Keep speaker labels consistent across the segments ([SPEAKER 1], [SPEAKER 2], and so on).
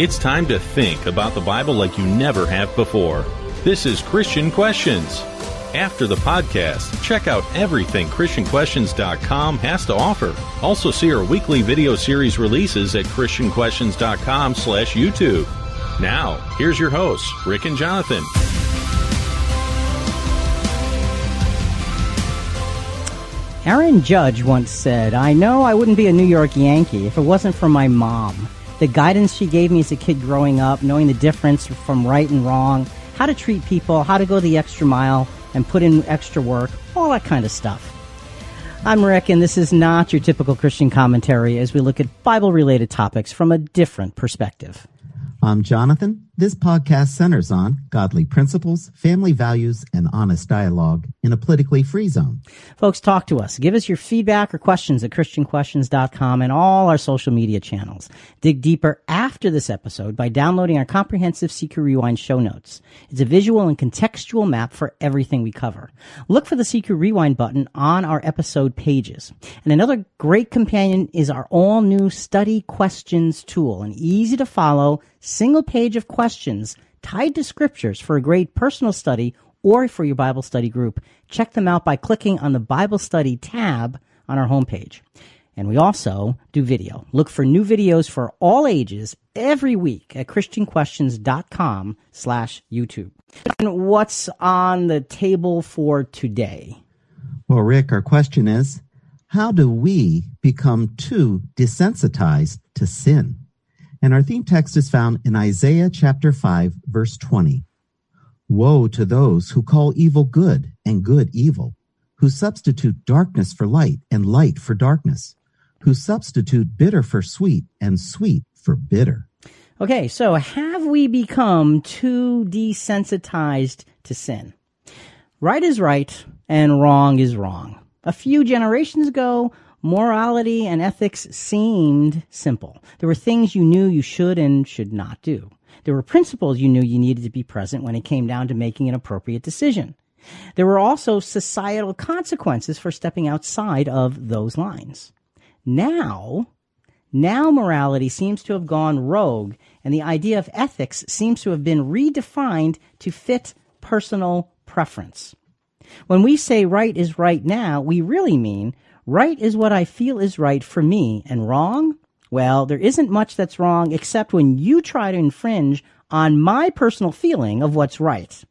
[SPEAKER 1] It's time to think about the Bible like you never have before. This is Christian Questions. After the podcast, check out everything ChristianQuestions.com has to offer. Also see our weekly video series releases at ChristianQuestions.com slash YouTube. Now, here's your hosts, Rick and Jonathan.
[SPEAKER 2] Aaron Judge once said, I know I wouldn't be a New York Yankee if it wasn't for my mom. The guidance she gave me as a kid growing up, knowing the difference from right and wrong, how to treat people, how to go the extra mile and put in extra work, all that kind of stuff. I'm Rick, and this is not your typical Christian commentary as we look at Bible related topics from a different perspective.
[SPEAKER 3] I'm Jonathan. This podcast centers on godly principles, family values, and honest dialogue in a politically free zone.
[SPEAKER 2] Folks, talk to us. Give us your feedback or questions at ChristianQuestions.com and all our social media channels. Dig deeper after this episode by downloading our comprehensive Seeker Rewind show notes. It's a visual and contextual map for everything we cover. Look for the Seeker Rewind button on our episode pages. And another great companion is our all new study questions tool, an easy to follow single page of questions tied to scriptures for a great personal study or for your Bible study group. Check them out by clicking on the Bible study tab on our homepage. And we also do video. Look for new videos for all ages every week at christianquestions.com slash YouTube. And what's on the table for today?
[SPEAKER 3] Well, Rick, our question is, how do we become too desensitized to sin? And our theme text is found in Isaiah chapter 5, verse 20. Woe to those who call evil good and good evil, who substitute darkness for light and light for darkness, who substitute bitter for sweet and sweet for bitter.
[SPEAKER 2] Okay, so have we become too desensitized to sin? Right is right and wrong is wrong. A few generations ago, morality and ethics seemed simple. There were things you knew you should and should not do. There were principles you knew you needed to be present when it came down to making an appropriate decision. There were also societal consequences for stepping outside of those lines. Now, now morality seems to have gone rogue and the idea of ethics seems to have been redefined to fit personal preference. When we say right is right now, we really mean Right is what I feel is right for me, and wrong? Well, there isn't much that's wrong except when you try to infringe on my personal feeling of what's right.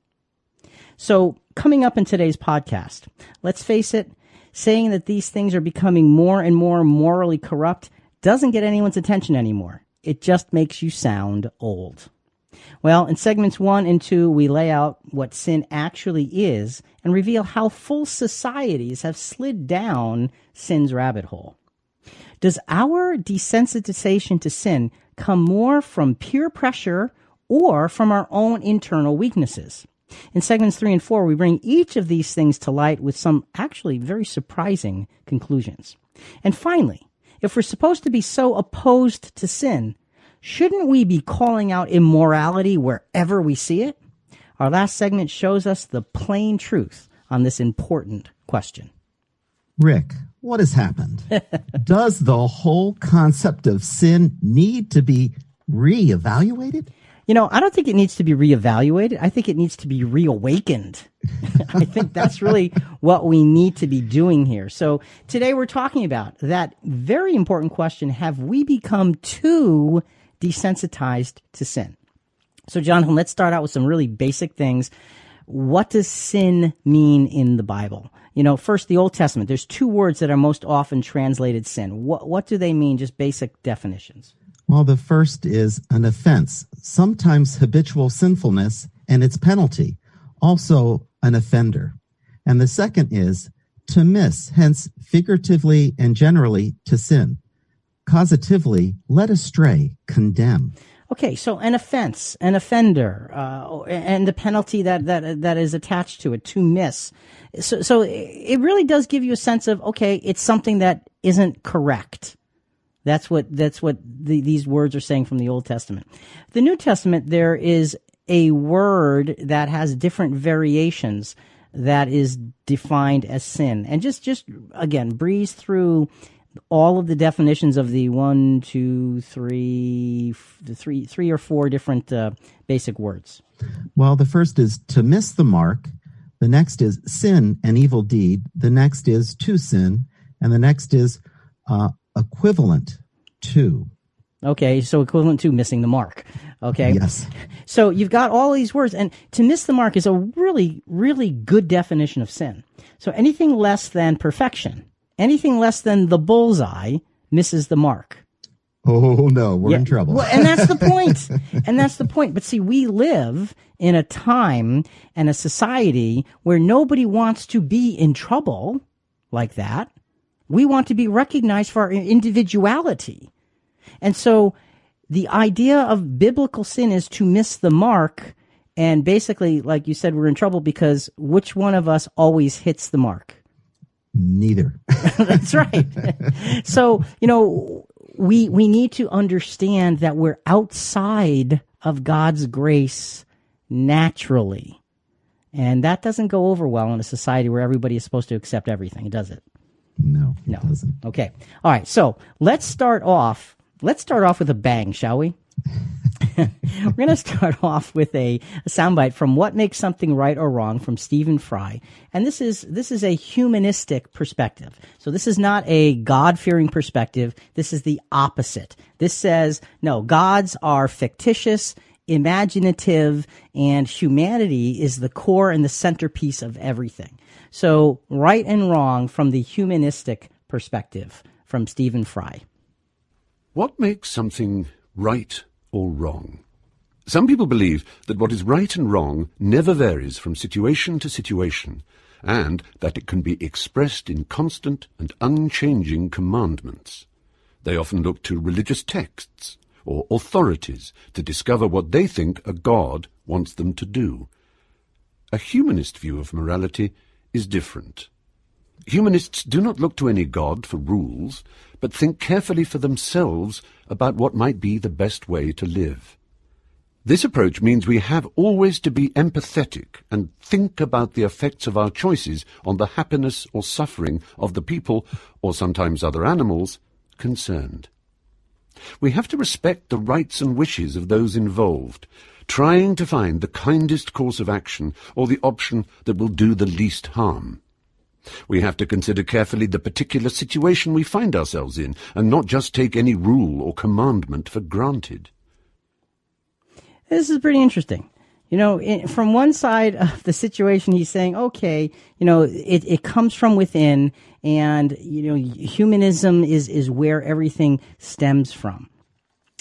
[SPEAKER 2] So, coming up in today's podcast, let's face it, saying that these things are becoming more and more morally corrupt doesn't get anyone's attention anymore. It just makes you sound old. Well, in segments one and two, we lay out what sin actually is and reveal how full societies have slid down sin's rabbit hole. Does our desensitization to sin come more from peer pressure or from our own internal weaknesses? In segments three and four, we bring each of these things to light with some actually very surprising conclusions. And finally, if we're supposed to be so opposed to sin, Shouldn't we be calling out immorality wherever we see it? Our last segment shows us the plain truth on this important question.
[SPEAKER 3] Rick, what has happened? Does the whole concept of sin need to be reevaluated?
[SPEAKER 2] You know, I don't think it needs to be reevaluated. I think it needs to be reawakened. I think that's really what we need to be doing here. So today we're talking about that very important question. Have we become too desensitized to sin. So, Jonathan, let's start out with some really basic things. What does sin mean in the Bible? You know, first, the Old Testament. There's two words that are most often translated sin. What, what do they mean? Just basic definitions.
[SPEAKER 3] Well, the first is an offense, sometimes habitual sinfulness and its penalty, also an offender. And the second is to miss, hence figuratively and generally to sin causatively, led astray, condemn.
[SPEAKER 2] Okay, so an offense, an offender, uh, and the penalty that, that that is attached to it, to miss. So, so it really does give you a sense of okay, it's something that isn't correct. That's what that's what the, these words are saying from the Old Testament. The New Testament, there is a word that has different variations that is defined as sin, and just just again breeze through all of the definitions of the one, two, three, the three, three or four different uh, basic words?
[SPEAKER 3] Well, the first is to miss the mark. The next is sin and evil deed. The next is to sin. And the next is uh, equivalent to.
[SPEAKER 2] Okay, so equivalent to missing the mark. Okay.
[SPEAKER 3] Yes.
[SPEAKER 2] So you've got all these words, and to miss the mark is a really, really good definition of sin. So anything less than perfection, anything less than the bullseye misses the mark.
[SPEAKER 3] Oh no, we're yeah. in trouble.
[SPEAKER 2] Well, and that's the point. and that's the point. But see, we live in a time and a society where nobody wants to be in trouble like that. We want to be recognized for our individuality. And so the idea of biblical sin is to miss the mark. And basically, like you said, we're in trouble because which one of us always hits the mark?
[SPEAKER 3] Neither.
[SPEAKER 2] That's right. so, you know, we, we need to understand that we're outside of God's grace naturally. And that doesn't go over well in a society where everybody is supposed to accept everything, does it?
[SPEAKER 3] No, it no. doesn't.
[SPEAKER 2] Okay. All right. So let's start off. Let's start off with a bang, shall we? We're going to start off with a, a soundbite from "What Makes Something Right or Wrong" from Stephen Fry, and this is this is a humanistic perspective. So this is not a God-fearing perspective. This is the opposite. This says no, gods are fictitious, imaginative, and humanity is the core and the centerpiece of everything. So right and wrong from the humanistic perspective from Stephen Fry.
[SPEAKER 4] What makes something right or wrong. Some people believe that what is right and wrong never varies from situation to situation, and that it can be expressed in constant and unchanging commandments. They often look to religious texts or authorities to discover what they think a God wants them to do. A humanist view of morality is different. Humanists do not look to any God for rules, but think carefully for themselves about what might be the best way to live. This approach means we have always to be empathetic and think about the effects of our choices on the happiness or suffering of the people, or sometimes other animals, concerned. We have to respect the rights and wishes of those involved, trying to find the kindest course of action or the option that will do the least harm. We have to consider carefully the particular situation we find ourselves in, and not just take any rule or commandment for granted.
[SPEAKER 2] This is pretty interesting. You know, in, from one side of the situation, he's saying, okay, you know, it, it comes from within, and, you know, humanism is, is where everything stems from.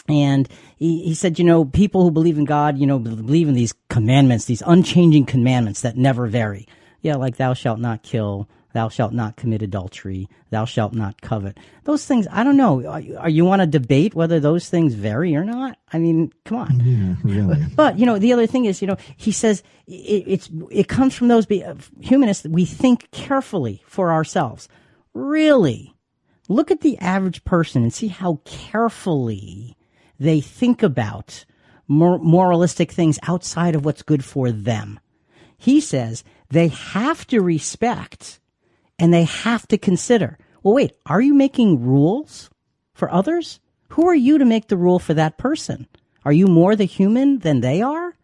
[SPEAKER 2] And he, he said, you know, people who believe in God, you know, believe in these commandments, these unchanging commandments that never vary yeah, like thou shalt not kill, thou shalt not commit adultery, thou shalt not covet. Those things, I don't know. Are, are you want to debate whether those things vary or not? I mean, come on.
[SPEAKER 3] Yeah, really.
[SPEAKER 2] But, you know, the other thing is, you know, he says it, it's, it comes from those be, uh, humanists. We think carefully for ourselves. Really? Look at the average person and see how carefully they think about mor- moralistic things outside of what's good for them. He says they have to respect and they have to consider. Well, wait, are you making rules for others? Who are you to make the rule for that person? Are you more the human than they are?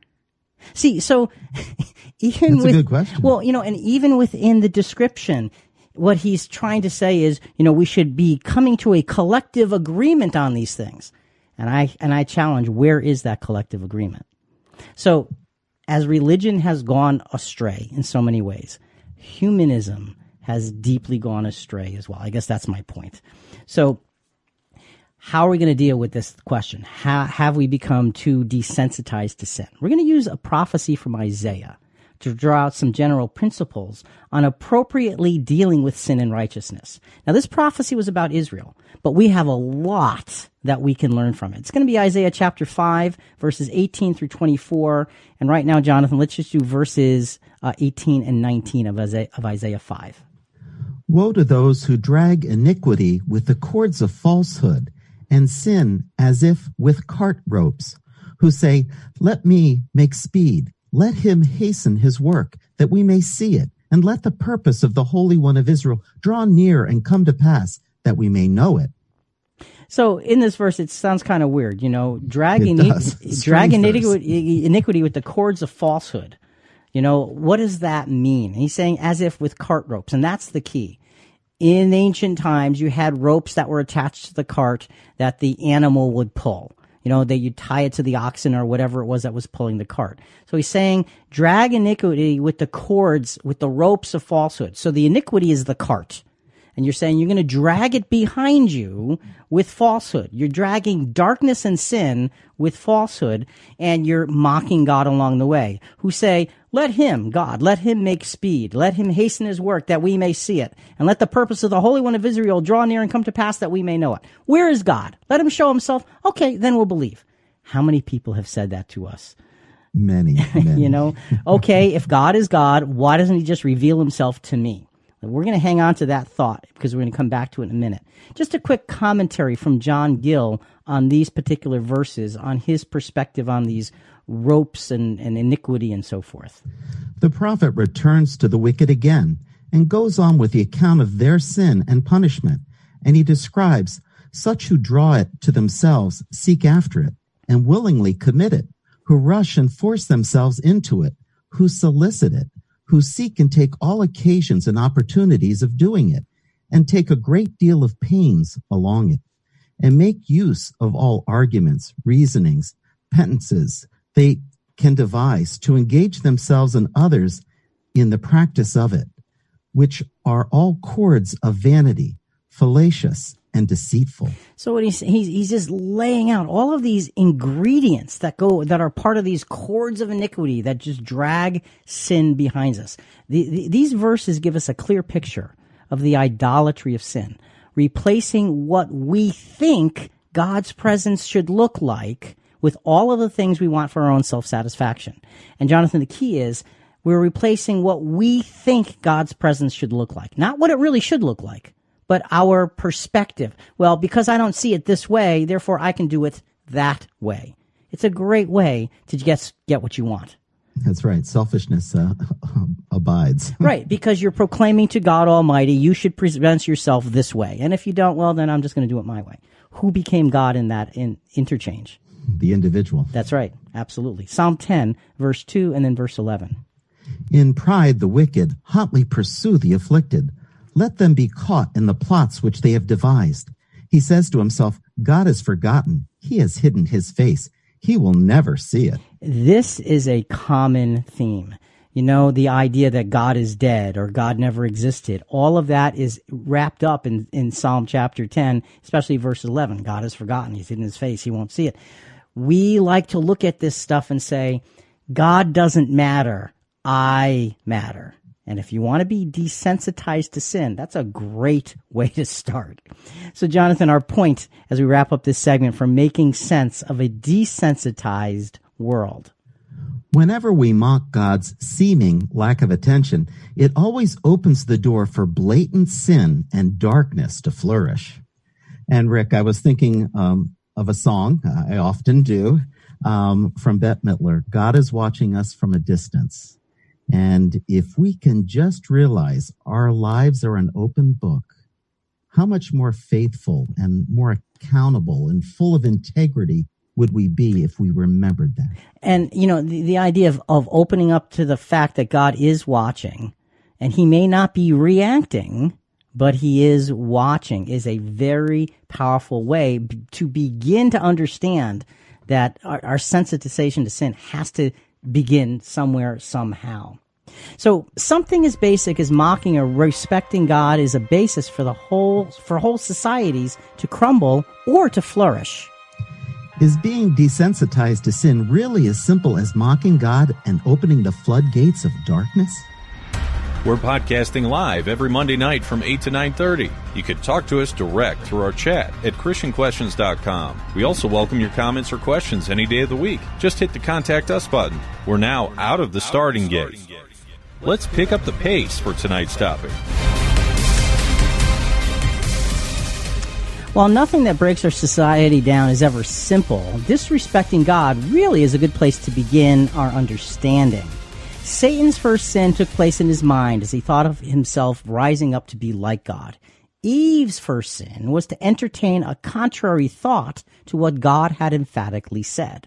[SPEAKER 2] See, so even
[SPEAKER 3] That's
[SPEAKER 2] with, well, you know, and even within the description, what he's trying to say is, you know, we should be coming to a collective agreement on these things. And I, and I challenge, where is that collective agreement? So as religion has gone astray in so many ways, humanism has deeply gone astray as well. I guess that's my point. So, how are we going to deal with this question? How, have we become too desensitized to sin? We're going to use a prophecy from Isaiah to draw out some general principles on appropriately dealing with sin and righteousness. Now, this prophecy was about Israel, but we have a lot that we can learn from it. It's going to be Isaiah chapter 5, verses 18 through 24. And right now, Jonathan, let's just do verses uh, 18 and 19 of Isaiah, of Isaiah 5.
[SPEAKER 3] Woe to those who drag iniquity with the cords of falsehood and sin as if with cart ropes, who say, Let me make speed let him hasten his work, that we may see it, and let the purpose of the Holy One of Israel draw near and come to pass. that we may know it.
[SPEAKER 2] So in this verse, it sounds kind of weird, you know, dragging,
[SPEAKER 3] It does. Strange
[SPEAKER 2] dragging iniquity, iniquity with the cords of falsehood. You know, what does that mean? He's saying as if with cart ropes, and that's the key. In ancient times, you had ropes that were attached to the cart that the animal would pull. You know, that you tie it to the oxen or whatever it was that was pulling the cart. So he's saying drag iniquity with the cords, with the ropes of falsehood. So the iniquity is the cart and you're saying you're going to drag it behind you with falsehood. You're dragging darkness and sin with falsehood, and you're mocking God along the way, who say, Let him, God, let him make speed. Let him hasten his work that we may see it. And let the purpose of the Holy One of Israel draw near and come to pass that we may know it. Where is God? Let him show himself. Okay, then we'll believe. How many people have said that to us?
[SPEAKER 3] Many, many.
[SPEAKER 2] You know, okay, if God is God, why doesn't he just reveal himself to me? We're going to hang on to that thought because we're going to come back to it in a minute. Just a quick commentary from John Gill on these particular verses, on his perspective on these ropes and, and iniquity and so forth.
[SPEAKER 3] The prophet returns to the wicked again and goes on with the account of their sin and punishment. And he describes such who draw it to themselves, seek after it, and willingly commit it, who rush and force themselves into it, who solicit it, who seek and take all occasions and opportunities of doing it, and take a great deal of pains along it, and make use of all arguments, reasonings, penances they can devise to engage themselves and others in the practice of it, which are all cords of vanity, fallacious and deceitful.
[SPEAKER 2] So what he's, he's he's just laying out all of these ingredients that go that are part of these cords of iniquity that just drag sin behind us. The, the, these verses give us a clear picture of the idolatry of sin, replacing what we think God's presence should look like with all of the things we want for our own self satisfaction. And Jonathan, the key is we're replacing what we think God's presence should look like, not what it really should look like but our perspective. Well, because I don't see it this way, therefore I can do it that way. It's a great way to get get what you want.
[SPEAKER 3] That's right. Selfishness uh, abides.
[SPEAKER 2] right, because you're proclaiming to God Almighty, you should present yourself this way, and if you don't, well, then I'm just going to do it my way. Who became God in that in interchange?
[SPEAKER 3] The individual.
[SPEAKER 2] That's right. Absolutely. Psalm 10, verse 2, and then verse 11.
[SPEAKER 3] In pride, the wicked hotly pursue the afflicted. Let them be caught in the plots which they have devised. He says to himself, God has forgotten. He has hidden his face. He will never see it.
[SPEAKER 2] This is a common theme. You know, the idea that God is dead or God never existed. All of that is wrapped up in, in Psalm chapter 10, especially verse 11. God has forgotten. He's hidden his face. He won't see it. We like to look at this stuff and say, God doesn't matter. I matter. And if you want to be desensitized to sin, that's a great way to start. So, Jonathan, our point as we wrap up this segment from making sense of a desensitized world.
[SPEAKER 3] Whenever we mock God's seeming lack of attention, it always opens the door for blatant sin and darkness to flourish. And Rick, I was thinking um, of a song, I often do, um, from Bette Midler God is watching us from a distance. And if we can just realize our lives are an open book, how much more faithful and more accountable and full of integrity would we be if we remembered that?
[SPEAKER 2] And, you know, the, the idea of, of opening up to the fact that God is watching and he may not be reacting, but he is watching is a very powerful way b- to begin to understand that our, our sensitization to sin has to begin somewhere, somehow. So something as basic as mocking or respecting God is a basis for the whole for whole societies to crumble or to flourish.
[SPEAKER 3] Is being desensitized to sin really as simple as mocking God and opening the floodgates of darkness?
[SPEAKER 1] We're podcasting live every Monday night from 8 to 9:30. You can talk to us direct through our chat at christianquestions.com. We also welcome your comments or questions any day of the week. Just hit the contact us button. We're now out of the starting gate. Let's pick up the pace for tonight's topic.
[SPEAKER 2] While nothing that breaks our society down is ever simple, disrespecting God really is a good place to begin our understanding. Satan's first sin took place in his mind as he thought of himself rising up to be like God. Eve's first sin was to entertain a contrary thought to what God had emphatically said.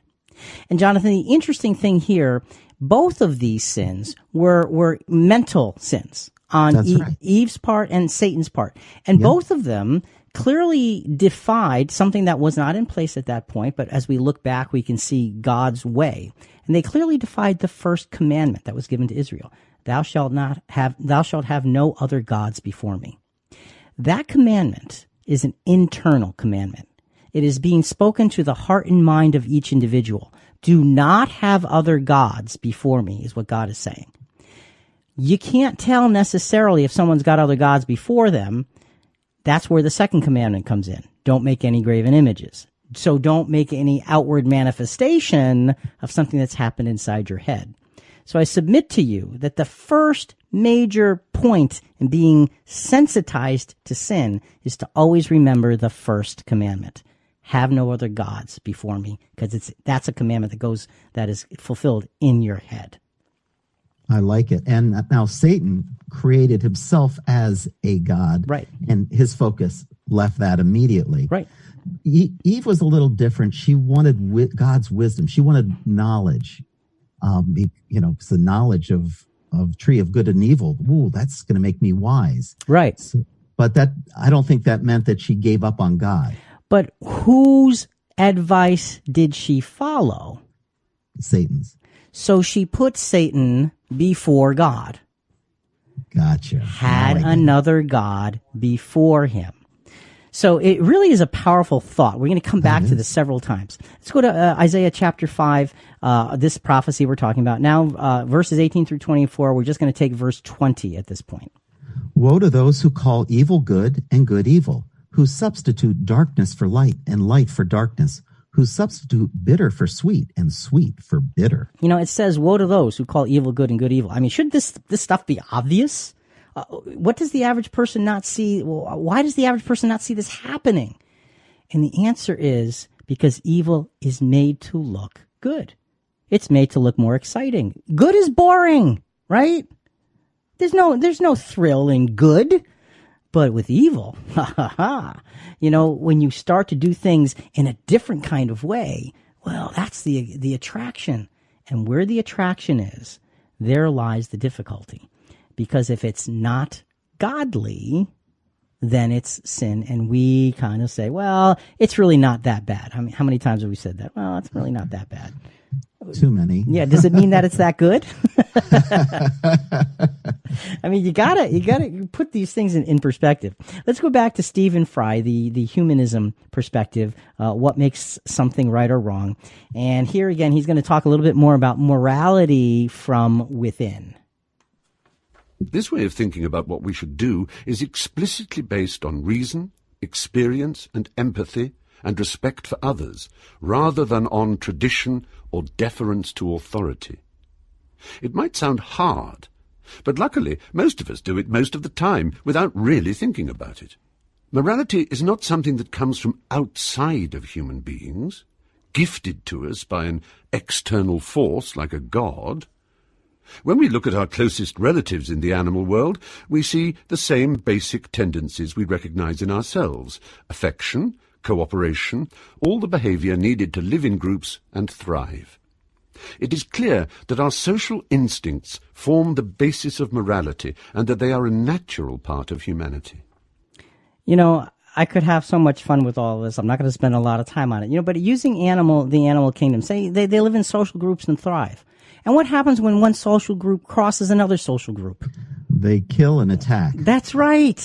[SPEAKER 2] And Jonathan, the interesting thing here, both of these sins were, were mental sins on
[SPEAKER 3] right.
[SPEAKER 2] Eve's part and Satan's part. And both of them clearly defied something that was not in place at that point, but as we look back, we can see God's way. And they clearly defied the first commandment that was given to Israel. Thou shalt not have, thou shalt have no other gods before me. That commandment is an internal commandment. It is being spoken to the heart and mind of each individual. Do not have other gods before me, is what God is saying. You can't tell necessarily if someone's got other gods before them. That's where the second commandment comes in. Don't make any graven images. So don't make any outward manifestation of something that's happened inside your head. So I submit to you that the first major point in being sensitized to sin is to always remember the first commandment. Have no other gods before me, because it's that's a commandment that goes that is fulfilled in your head.
[SPEAKER 3] I like it. And now Satan created himself as a god.
[SPEAKER 2] Right.
[SPEAKER 3] And his focus left that immediately.
[SPEAKER 2] Right.
[SPEAKER 3] Eve was a little different. She wanted God's wisdom. She wanted knowledge. Um, you know, the knowledge of of tree of good and evil. Ooh, that's going to make me wise.
[SPEAKER 2] Right.
[SPEAKER 3] So, but that I don't think that meant that she gave up on God.
[SPEAKER 2] But whose advice did she follow?
[SPEAKER 3] Satan's.
[SPEAKER 2] So she put Satan before God,
[SPEAKER 3] Gotcha.
[SPEAKER 2] had
[SPEAKER 3] Now I get it.
[SPEAKER 2] another God before him. So it really is a powerful thought. We're going to come back to this several times. Let's go to uh, Isaiah chapter 5, uh, this prophecy we're talking about. Now, uh, verses 18 through 24, we're just going to take verse 20 at this point.
[SPEAKER 3] Woe to those who call evil good and good evil, who substitute darkness for light and light for darkness, who substitute bitter for sweet and sweet for bitter.
[SPEAKER 2] You know, it says, "Woe to those who call evil good and good evil." I mean, should this this stuff be obvious? Uh, what does the average person not see? Well, why does the average person not see this happening? And the answer is because evil is made to look good. It's made to look more exciting. Good is boring, right? There's no there's no thrill in good. But with evil, ha ha ha, you know, when you start to do things in a different kind of way, well, that's the the attraction. And where the attraction is, there lies the difficulty. Because if it's not godly, then it's sin. And we kind of say, well, it's really not that bad. I mean, how many times have we said that? Well, it's really not that bad.
[SPEAKER 3] Too many.
[SPEAKER 2] Yeah, does it mean that it's that good? I mean, you gotta, you gotta put these things in, in perspective. Let's go back to Stephen Fry, the, the humanism perspective, uh, what makes something right or wrong. And here again, he's going to talk a little bit more about morality from within.
[SPEAKER 4] This way of thinking about what we should do is explicitly based on reason, experience, and empathy, and respect for others, rather than on tradition or deference to authority. It might sound hard, but luckily most of us do it most of the time without really thinking about it. Morality is not something that comes from outside of human beings, gifted to us by an external force like a god. When we look at our closest relatives in the animal world, we see the same basic tendencies we recognize in ourselves affection, cooperation, all the behavior needed to live in groups and thrive. It is clear that our social instincts form the basis of morality and that they are a natural part of humanity.
[SPEAKER 2] You know, I could have so much fun with all of this. I'm not going to spend a lot of time on it. You know, but using animal, the animal kingdom, say they, they live in social groups and thrive. And what happens when one social group crosses another social group?
[SPEAKER 3] They kill and attack.
[SPEAKER 2] That's right.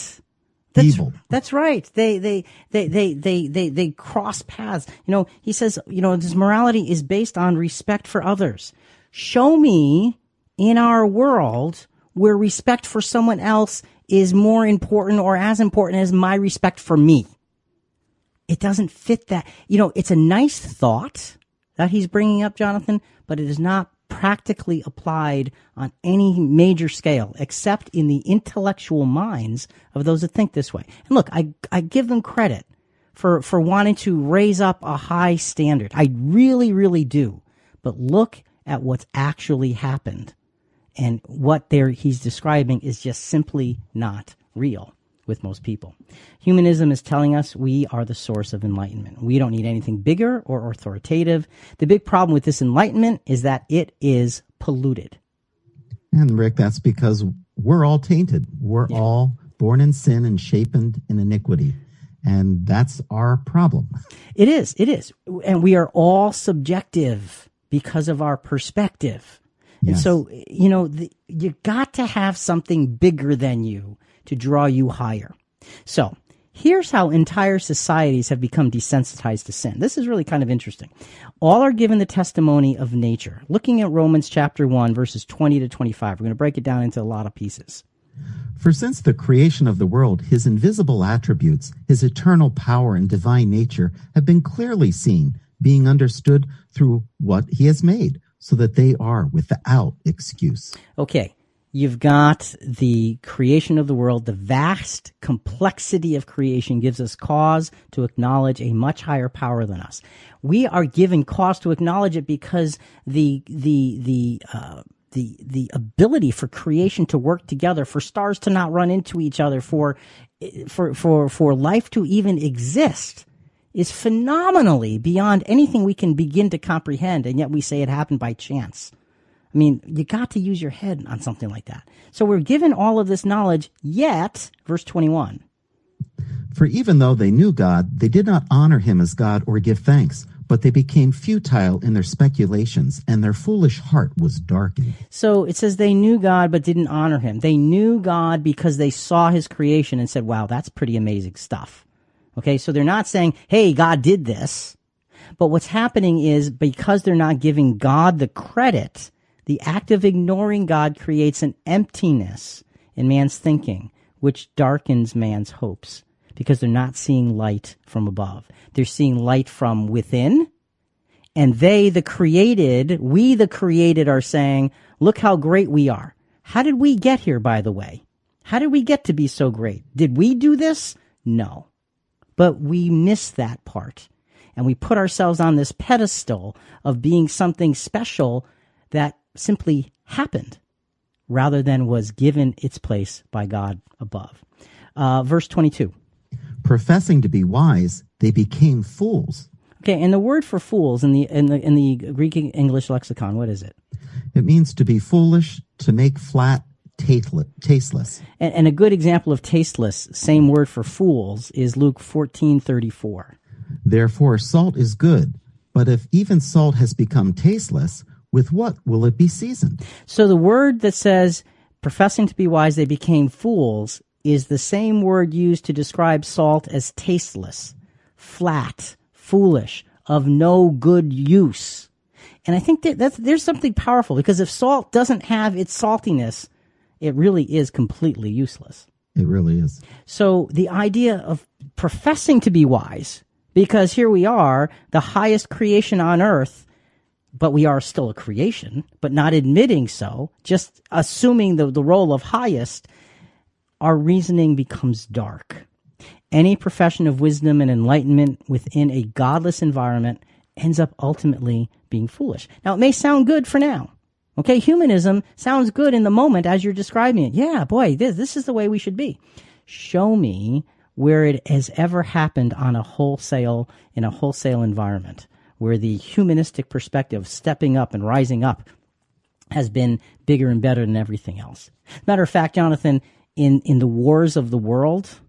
[SPEAKER 2] That's,
[SPEAKER 3] Evil.
[SPEAKER 2] That's right. They, they, they, they, they, they, they cross paths. You know, he says, you know, this morality is based on respect for others. Show me in our world where respect for someone else is more important or as important as my respect for me. It doesn't fit that. You know, it's a nice thought that he's bringing up, Jonathan, but it is not practically applied on any major scale except in the intellectual minds of those that think this way. And look, I, I give them credit for, for wanting to raise up a high standard. I really, really do. But look at what's actually happened. And what there he's describing is just simply not real. With most people. Humanism is telling us we are the source of enlightenment. We don't need anything bigger or authoritative. The big problem with this enlightenment is that it is polluted.
[SPEAKER 3] And Rick, that's because we're all tainted. We're
[SPEAKER 2] Yeah.
[SPEAKER 3] all born in sin and shapen in iniquity. And that's our problem.
[SPEAKER 2] It is. It is. And we are all subjective because of our perspective. And so, you know, the, you got to have something bigger than you to draw you higher. So, here's how entire societies have become desensitized to sin. This is really kind of interesting. All are given the testimony of nature. Looking at Romans chapter 1, verses 20 to 25, we're going to break it down into a lot of pieces.
[SPEAKER 3] For since the creation of the world, his invisible attributes, his eternal power and divine nature have been clearly seen, being understood through what he has made, so that they are without excuse.
[SPEAKER 2] Okay, you've got the creation of the world. The vast complexity of creation gives us cause to acknowledge a much higher power than us. We are given cause to acknowledge it because the the the uh, the the ability for creation to work together, for stars to not run into each other, for for for for life to even exist is phenomenally beyond anything we can begin to comprehend, and yet we say it happened by chance. I mean, you got to use your head on something like that. So we're given all of this knowledge, yet, verse 21,
[SPEAKER 3] For even though they knew God, they did not honor him as God or give thanks, but they became futile in their speculations, and their foolish heart was darkened.
[SPEAKER 2] So it says they knew God but didn't honor him. They knew God because they saw his creation and said, wow, that's pretty amazing stuff. Okay, so they're not saying, hey, God did this. But what's happening is because they're not giving God the credit, the act of ignoring God creates an emptiness in man's thinking, which darkens man's hopes because they're not seeing light from above. They're seeing light from within and they, the created, we, the created, are saying, look how great we are. How did we get here, by the way? How did we get to be so great? Did we do this? No. But we miss that part. And we put ourselves on this pedestal of being something special that simply happened rather than was given its place by God above. Uh, verse 22.
[SPEAKER 3] Professing to be wise, they became fools.
[SPEAKER 2] Okay, and the word for fools in the in the in the Greek English lexicon, what is it?
[SPEAKER 3] It means to be foolish, to make flat, tasteless. tasteless.
[SPEAKER 2] And, and a good example of tasteless, same word for fools, is Luke fourteen thirty four.
[SPEAKER 3] Therefore, salt is good, but if even salt has become tasteless, with what will it be seasoned?
[SPEAKER 2] So the word that says, professing to be wise, they became fools, is the same word used to describe salt as tasteless, flat, foolish, of no good use. And I think that that's, there's something powerful because if salt doesn't have its saltiness, it really is completely useless.
[SPEAKER 3] It really is.
[SPEAKER 2] So the idea of professing to be wise, because here we are, the highest creation on earth, but we are still a creation, but not admitting so, just assuming the, the role of highest, our reasoning becomes dark. Any profession of wisdom and enlightenment within a godless environment ends up ultimately being foolish. Now, it may sound good for now. Okay, humanism sounds good in the moment as you're describing it. Yeah, boy, this, this is the way we should be. Show me where it has ever happened on a wholesale, in a wholesale environment, where the humanistic perspective, stepping up and rising up, has been bigger and better than everything else. Matter of fact, Jonathan, in, in the wars of the world,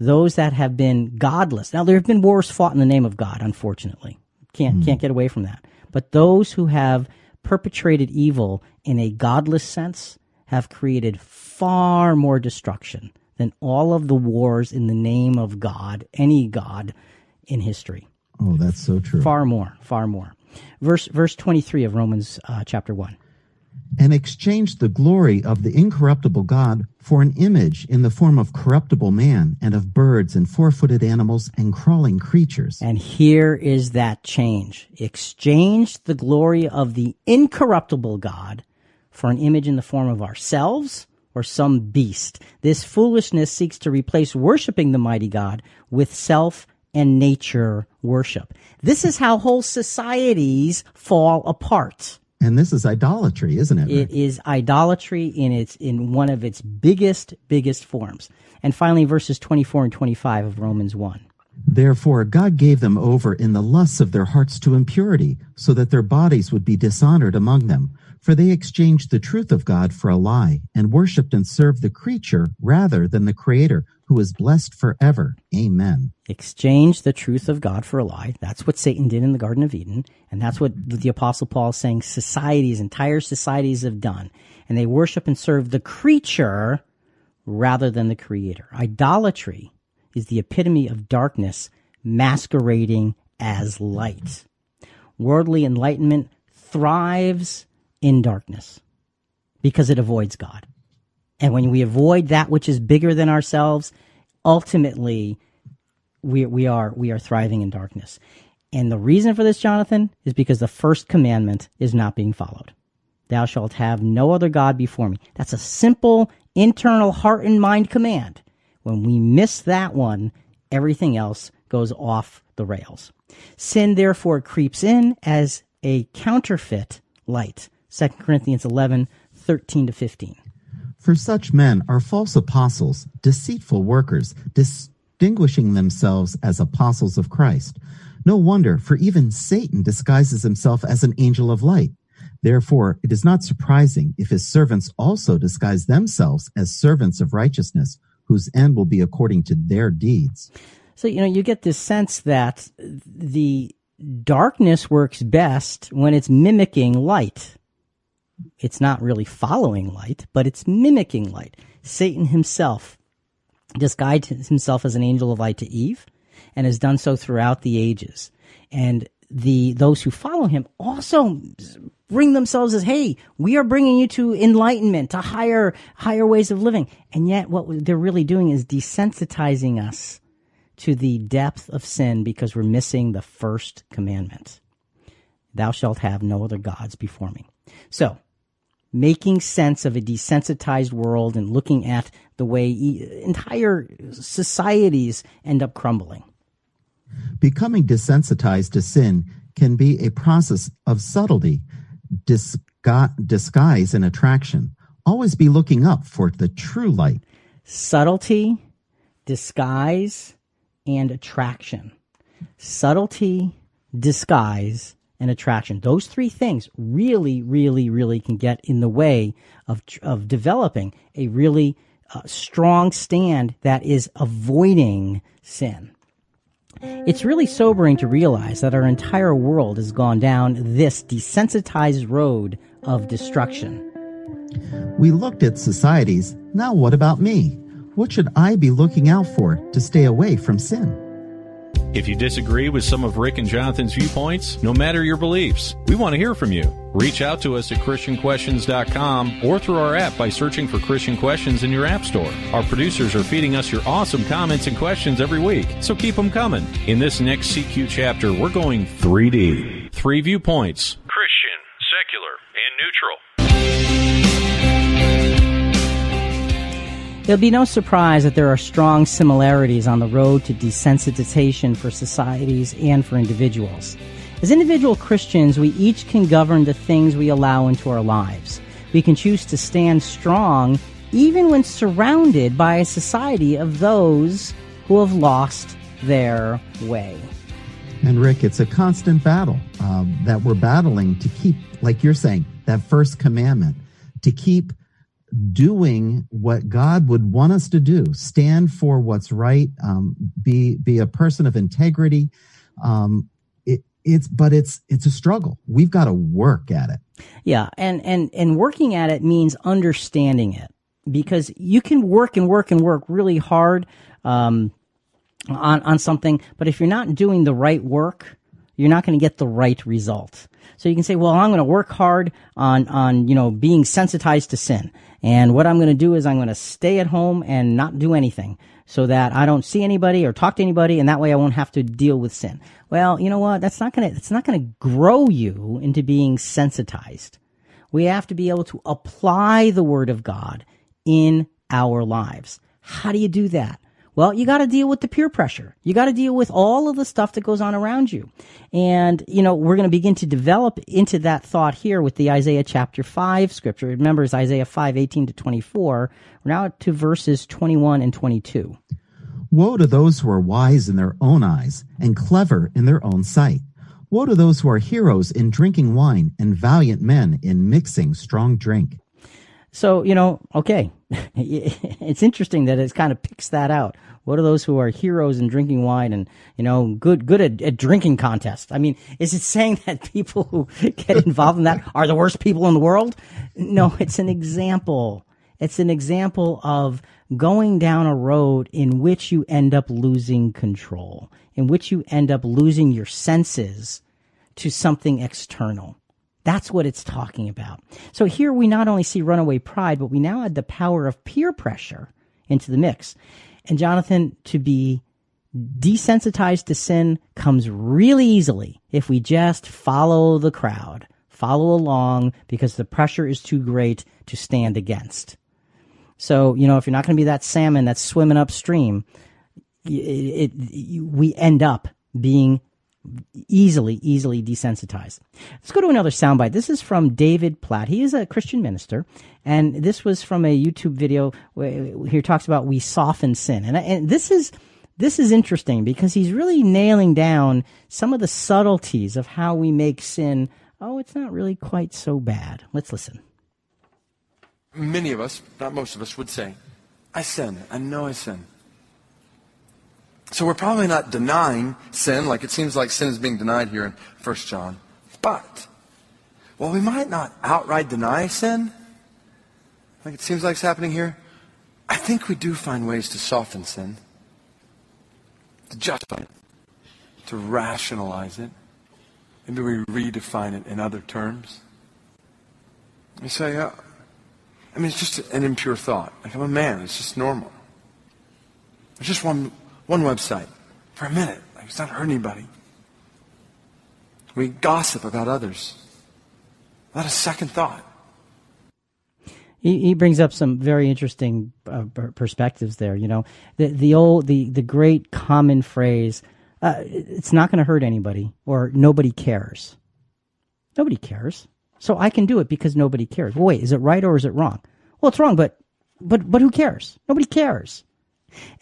[SPEAKER 2] those that have been godless. Now there have been wars fought in the name of God, unfortunately. Can't hmm. can't get away from that. But those who have perpetrated evil in a godless sense have created far more destruction than all of the wars in the name of God, any God in history.
[SPEAKER 3] Oh, that's so true.
[SPEAKER 2] Far more, far more. Verse verse 23 of Romans uh, chapter 1.
[SPEAKER 3] and exchanged the glory of the incorruptible God for an image in the form of corruptible man and of birds and four footed animals and crawling creatures.
[SPEAKER 2] And here is that change. Exchanged the glory of the incorruptible God for an image in the form of ourselves or some beast. This foolishness seeks to replace worshiping the mighty God with self and nature worship. This is how whole societies fall apart.
[SPEAKER 3] And this is idolatry, isn't it?
[SPEAKER 2] It is idolatry in its in one of its biggest biggest forms. And finally verses 24 and 25 of Romans 1.
[SPEAKER 3] Therefore, God gave them over in the lusts of their hearts to impurity, so that their bodies would be dishonored among them. For they exchanged the truth of God for a lie, and worshipped and served the creature rather than the Creator, who is blessed forever. Amen.
[SPEAKER 2] Exchange the truth of God for a lie. That's what Satan did in the Garden of Eden. And that's what the Apostle Paul is saying societies, entire societies have done. And they worship and serve the creature rather than the Creator. Idolatry is the epitome of darkness masquerading as light. Worldly enlightenment thrives in darkness because it avoids God. And when we avoid that which is bigger than ourselves, ultimately we, we are we are thriving in darkness. And the reason for this, Jonathan, is because the first commandment is not being followed. Thou shalt have no other God before me. That's a simple internal heart and mind command. When we miss that one, everything else goes off the rails. Sin therefore creeps in as a counterfeit light. 2 Corinthians 11, 13 to 15.
[SPEAKER 3] For such men are false apostles, deceitful workers, distinguishing themselves as apostles of Christ. No wonder, for even Satan disguises himself as an angel of light. Therefore, it is not surprising if his servants also disguise themselves as servants of righteousness, whose end will be according to their deeds.
[SPEAKER 2] So, you know, you get this sense that the darkness works best when it's mimicking light. It's not really following light, but it's mimicking light. Satan himself disguised himself as an angel of light to Eve and has done so throughout the ages. And the those who follow him also bring themselves as hey we are bringing you to enlightenment to higher higher ways of living and yet what they're really doing is desensitizing us to the depth of sin because we're missing the first commandment thou shalt have no other gods before me so making sense of a desensitized world and looking at the way entire societies end up crumbling
[SPEAKER 3] Becoming desensitized to sin can be a process of subtlety, disguise, and attraction. Always be looking up for the true light.
[SPEAKER 2] Subtlety, disguise, and attraction. Subtlety, disguise, and attraction. Those three things really, really, really can get in the way of, of developing a really uh, strong stand that is avoiding sin. It's really sobering to realize that our entire world has gone down this desensitized road of destruction.
[SPEAKER 3] We looked at societies. Now, what about me? What should I be looking out for to stay away from sin?
[SPEAKER 1] If you disagree with some of Rick and Jonathan's viewpoints, no matter your beliefs, we want to hear from you. Reach out to us at ChristianQuestions.com or through our app by searching for Christian Questions in your App Store. Our producers are feeding us your awesome comments and questions every week, so keep them coming. In this next CQ chapter, we're going 3D. Three viewpoints
[SPEAKER 5] Christian, secular, and
[SPEAKER 2] There'll be no surprise that there are strong similarities on the road to desensitization for societies and for individuals. As individual Christians, we each can govern the things we allow into our lives. We can choose to stand strong even when surrounded by a society of those who have lost their way.
[SPEAKER 3] And Rick, it's a constant battle um, that we're battling to keep, like you're saying, that first commandment, to keep doing what God would want us to do, stand for what's right, um, be be a person of integrity. Um, it, it's but it's it's a struggle. We've got to work at it.
[SPEAKER 2] Yeah, and and and working at it means understanding it because you can work and work and work really hard um, on on something, but if you're not doing the right work, you're not going to get the right result. So you can say, well, I'm going to work hard on, on, you know, being sensitized to sin. And what I'm going to do is I'm going to stay at home and not do anything so that I don't see anybody or talk to anybody and that way I won't have to deal with sin. Well, you know what? That's not going to, it's not going to grow you into being sensitized. We have to be able to apply the word of God in our lives. How do you do that? Well, you got to deal with the peer pressure. You got to deal with all of the stuff that goes on around you. And, you know, we're going to begin to develop into that thought here with the Isaiah chapter 5 scripture. Remember, it's Isaiah 5, 18 to 24. We're now to verses 21 and 22.
[SPEAKER 3] Woe to those who are wise in their own eyes and clever in their own sight. Woe to those who are heroes in drinking wine and valiant men in mixing strong drink.
[SPEAKER 2] So, you know, okay. it's interesting that it kind of picks that out. What are those who are heroes in drinking wine and, you know, good, good at, at drinking contests? I mean, is it saying that people who get involved in that are the worst people in the world? No, it's an example. It's an example of going down a road in which you end up losing control, in which you end up losing your senses to something external. That's what it's talking about. So here we not only see runaway pride, but we now add the power of peer pressure into the mix. And Jonathan, to be desensitized to sin comes really easily if we just follow the crowd, follow along because the pressure is too great to stand against. So, you know, if you're not going to be that salmon that's swimming upstream, it, it, it, we end up being easily, easily desensitized. Let's go to another soundbite. This is from David Platt. He is a Christian minister, and this was from a YouTube video where he talks about we soften sin, and, and this is this is interesting because he's really nailing down some of the subtleties of how we make sin. Oh, it's not really quite so bad. Let's listen.
[SPEAKER 6] Many of us, not most of us, would say, "I sin. I know I sin." So we're probably not denying sin, like it seems like sin is being denied here in 1 John. But, while we might not outright deny sin, like it seems like it's happening here, I think we do find ways to soften sin, to justify it, to rationalize it. Maybe we redefine it in other terms. We say, uh, I mean, it's just an impure thought. Like, I'm a man. It's just normal. It's just one one website for a minute. Like it's not hurt anybody. We gossip about others. Not a second thought.
[SPEAKER 2] He, he brings up some very interesting uh, perspectives there. You know, the the old the the great common phrase, uh, "It's not going to hurt anybody," or "Nobody cares." Nobody cares, so I can do it because nobody cares. Well, wait, is it right or is it wrong? Well, it's wrong, but but but who cares? Nobody cares.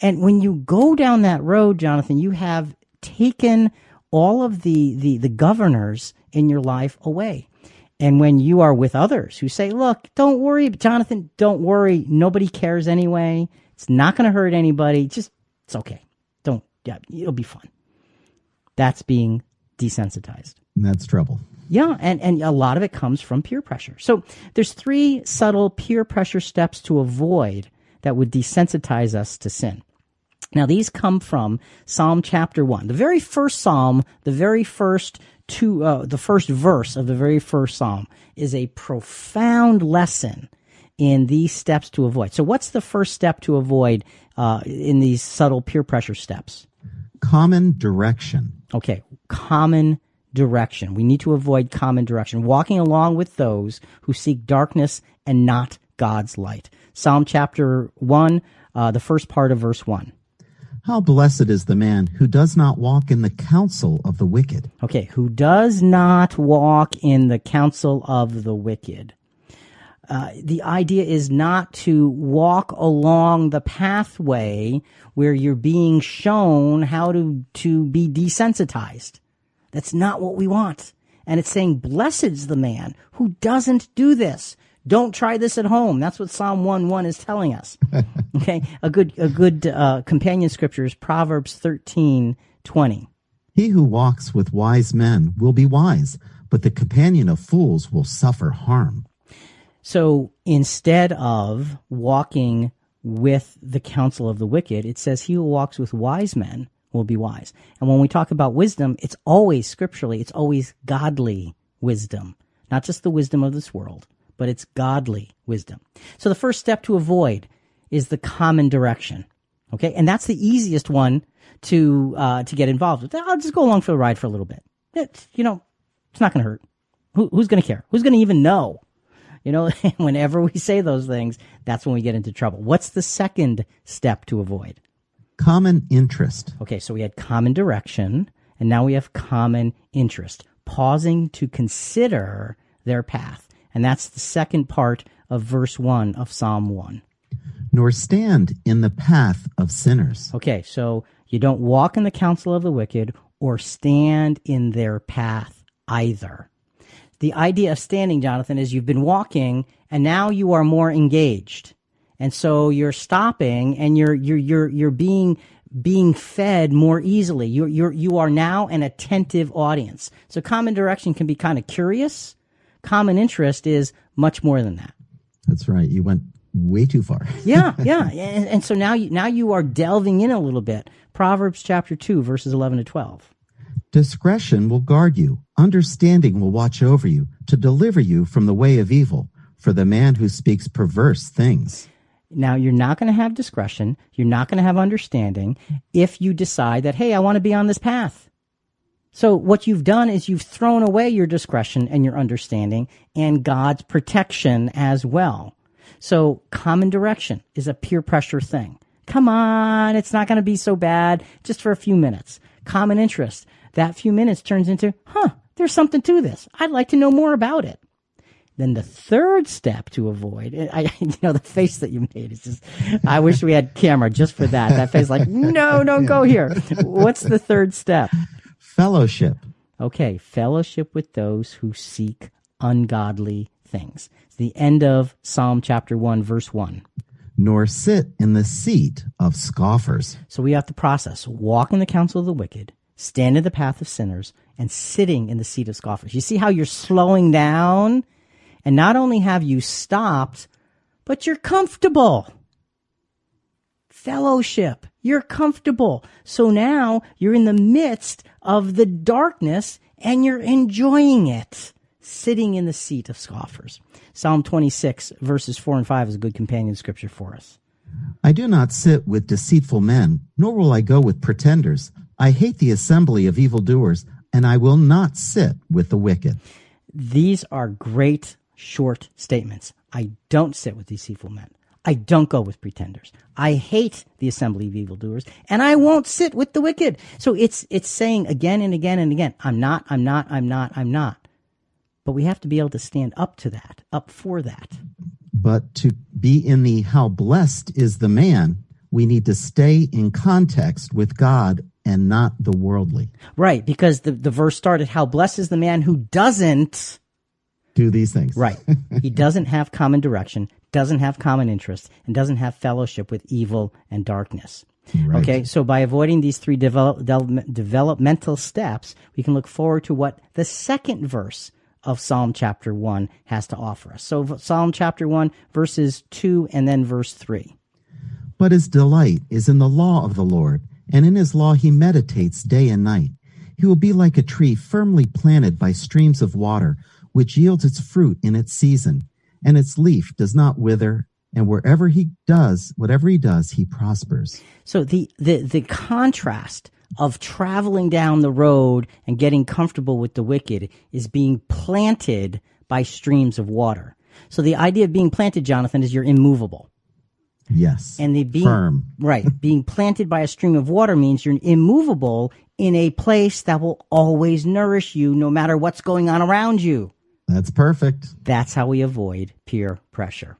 [SPEAKER 2] And when you go down that road, Jonathan, you have taken all of the, the, the governors in your life away. And when you are with others who say, look, don't worry, Jonathan, don't worry. Nobody cares anyway. It's not going to hurt anybody. Just, it's okay. Don't, yeah, it'll be fun. That's being desensitized.
[SPEAKER 3] That's trouble.
[SPEAKER 2] Yeah, and, and a lot of it comes from peer pressure. So there's three subtle peer pressure steps to avoid that would desensitize us to sin. Now, these come from Psalm chapter 1. The very first psalm, the very first two, uh, the first verse of the very first psalm is a profound lesson in these steps to avoid. So, what's the first step to avoid uh, in these subtle peer pressure steps?
[SPEAKER 3] Common direction.
[SPEAKER 2] Okay, common direction. We need to avoid common direction, walking along with those who seek darkness and not God's light. Psalm chapter 1, uh, the first part of verse 1.
[SPEAKER 3] How blessed is the man who does not walk in the counsel of the wicked.
[SPEAKER 2] Okay, who does not walk in the counsel of the wicked. Uh, the idea is not to walk along the pathway where you're being shown how to, to be desensitized. That's not what we want. And it's saying, blessed is the man who doesn't do this, don't try this at home. That's what Psalm 1 1 is telling us. okay. A good, a good uh, companion scripture is Proverbs thirteen twenty.
[SPEAKER 3] He who walks with wise men will be wise, but the companion of fools will suffer harm.
[SPEAKER 2] So instead of walking with the counsel of the wicked, it says he who walks with wise men will be wise. And when we talk about wisdom, it's always scripturally, it's always godly wisdom, not just the wisdom of this world but it's godly wisdom. So the first step to avoid is the common direction. Okay, and that's the easiest one to uh, to get involved with. I'll just go along for the ride for a little bit. It, you know, it's not going to hurt. Who, who's going to care? Who's going to even know? You know, whenever we say those things, that's when we get into trouble. What's the second step to avoid?
[SPEAKER 3] Common interest.
[SPEAKER 2] Okay, so we had common direction, and now we have common interest, pausing to consider their path. And that's the second part of verse 1 of Psalm 1.
[SPEAKER 3] Nor stand in the path of sinners.
[SPEAKER 2] Okay, so you don't walk in the counsel of the wicked or stand in their path either. The idea of standing, Jonathan, is you've been walking and now you are more engaged. And so you're stopping and you're you're you're you're being being fed more easily. You're you're you are now an attentive audience. So common direction can be kind of curious. Common interest is much more than that.
[SPEAKER 3] That's right. You went way too far.
[SPEAKER 2] yeah, yeah. And, and, so now you now you are delving in a little bit. Proverbs chapter 2 verses 11 to 12.
[SPEAKER 3] Discretion will guard you. Understanding will watch over you to deliver you from the way of evil for the man who speaks perverse things.
[SPEAKER 2] Now, you're not going to have discretion. You're not going to have understanding if you decide that, hey, I want to be on this path. So what you've done is you've thrown away your discretion and your understanding and God's protection as well. So common direction is a peer pressure thing. Come on, it's not going to be so bad just for a few minutes. Common interest. That few minutes turns into, huh, there's something to this. I'd like to know more about it. Then the third step to avoid, I, you know, the face that you made is just, I wish we had camera just for that. That face like, no, don't go here. What's the third step?
[SPEAKER 3] Fellowship.
[SPEAKER 2] Okay. Fellowship with those who seek ungodly things. It's the end of Psalm chapter one, verse one.
[SPEAKER 3] Nor sit in the seat of scoffers.
[SPEAKER 2] So we have to process walk in the counsel of the wicked, stand in the path of sinners, and sitting in the seat of scoffers. You see how you're slowing down and not only have you stopped, but you're comfortable. Fellowship. You're comfortable. So now you're in the midst of the darkness and you're enjoying it, sitting in the seat of scoffers. Psalm 26 verses 4 and 5 is a good companion scripture for us.
[SPEAKER 3] I do not sit with deceitful men, nor will I go with pretenders. I hate the assembly of evildoers, and I will not sit with the wicked.
[SPEAKER 2] These are great short statements. I don't sit with deceitful men. I don't go with pretenders. I hate the assembly of evildoers, and I won't sit with the wicked. So it's it's saying again and again and again, I'm not, I'm not, I'm not, I'm not. But we have to be able to stand up to that, up for that.
[SPEAKER 3] But to be in the how blessed is the man, we need to stay in context with God and not the worldly.
[SPEAKER 2] Right, because the, the verse started, How blessed is the man who doesn't
[SPEAKER 3] do these things.
[SPEAKER 2] Right. he doesn't have common direction, doesn't have common interests, and doesn't have fellowship with evil and darkness. Right. Okay, so by avoiding these three develop, developmental steps, we can look forward to what the second verse of Psalm chapter 1 has to offer us. So, Psalm chapter 1, verses 2 and then verse 3.
[SPEAKER 3] But his delight is in the law of the Lord, and in his law he meditates day and night. He will be like a tree firmly planted by streams of water which yields its fruit in its season, and its leaf does not wither, and wherever he does, whatever he does, he prospers.
[SPEAKER 2] So the, the, the contrast of traveling down the road and getting comfortable with the wicked is being planted by streams of water. So the idea of being planted, Jonathan, is you're immovable.
[SPEAKER 3] Yes.
[SPEAKER 2] And the being
[SPEAKER 3] firm.
[SPEAKER 2] right, being planted by a stream of water means you're immovable in a place that will always nourish you no matter what's going on around you.
[SPEAKER 3] That's perfect.
[SPEAKER 2] That's how we avoid peer pressure.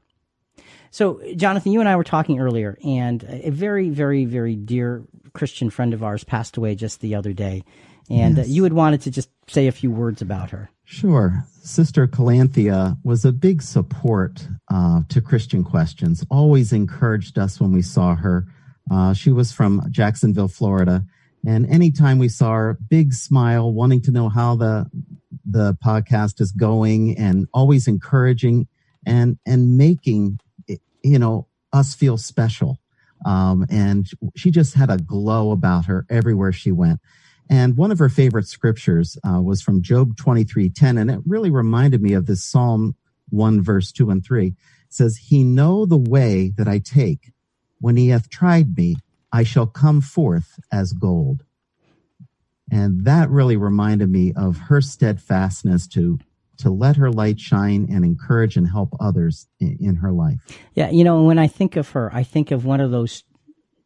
[SPEAKER 2] So, Jonathan, you and I were talking earlier, and a very, very, very dear Christian friend of ours passed away just the other day. And yes. uh, you had wanted to just say a few words about her.
[SPEAKER 3] Sure. Sister Calanthea was a big support uh, to Christian questions, always encouraged us when we saw her. Uh, she was from Jacksonville, Florida. And anytime we saw her, big smile, wanting to know how the the podcast is going and always encouraging and and making you know us feel special. Um, and she just had a glow about her everywhere she went. And one of her favorite scriptures uh, was from Job 23 10 and it really reminded me of this psalm 1 verse 2 and 3 it says he know the way that i take. When he hath tried me i shall come forth as gold and that really reminded me of her steadfastness to to let her light shine and encourage and help others in, in her life.
[SPEAKER 2] Yeah, you know, when I think of her, I think of one of those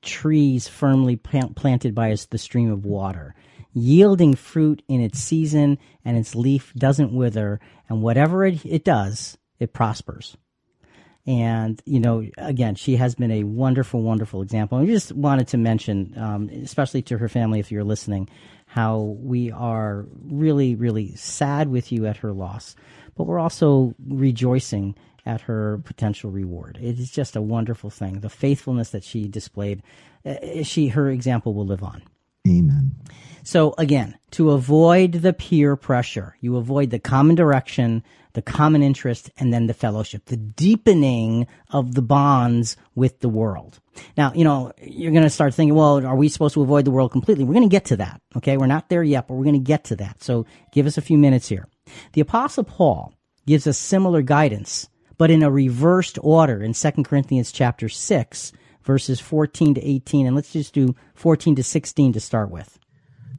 [SPEAKER 2] trees firmly plant, planted by the stream of water, yielding fruit in its season, and its leaf doesn't wither, and whatever it, it does, it prospers. And, you know, again, she has been a wonderful, wonderful example. And we just wanted to mention, um, especially to her family, if you're listening, how we are really, really sad with you at her loss, but we're also rejoicing at her potential reward. It is just a wonderful thing. The faithfulness that she displayed, uh, she her example will live on.
[SPEAKER 3] Amen.
[SPEAKER 2] So again, to avoid the peer pressure, you avoid the common direction, the common interest, and then the fellowship, the deepening of the bonds with the world. Now, you know, you're going to start thinking, well, are we supposed to avoid the world completely? We're going to get to that. Okay. We're not there yet, but we're going to get to that. So give us a few minutes here. The apostle Paul gives us similar guidance, but in a reversed order in 2 Corinthians chapter 6, verses 14 to 18. And let's just do 14 to 16 to start with.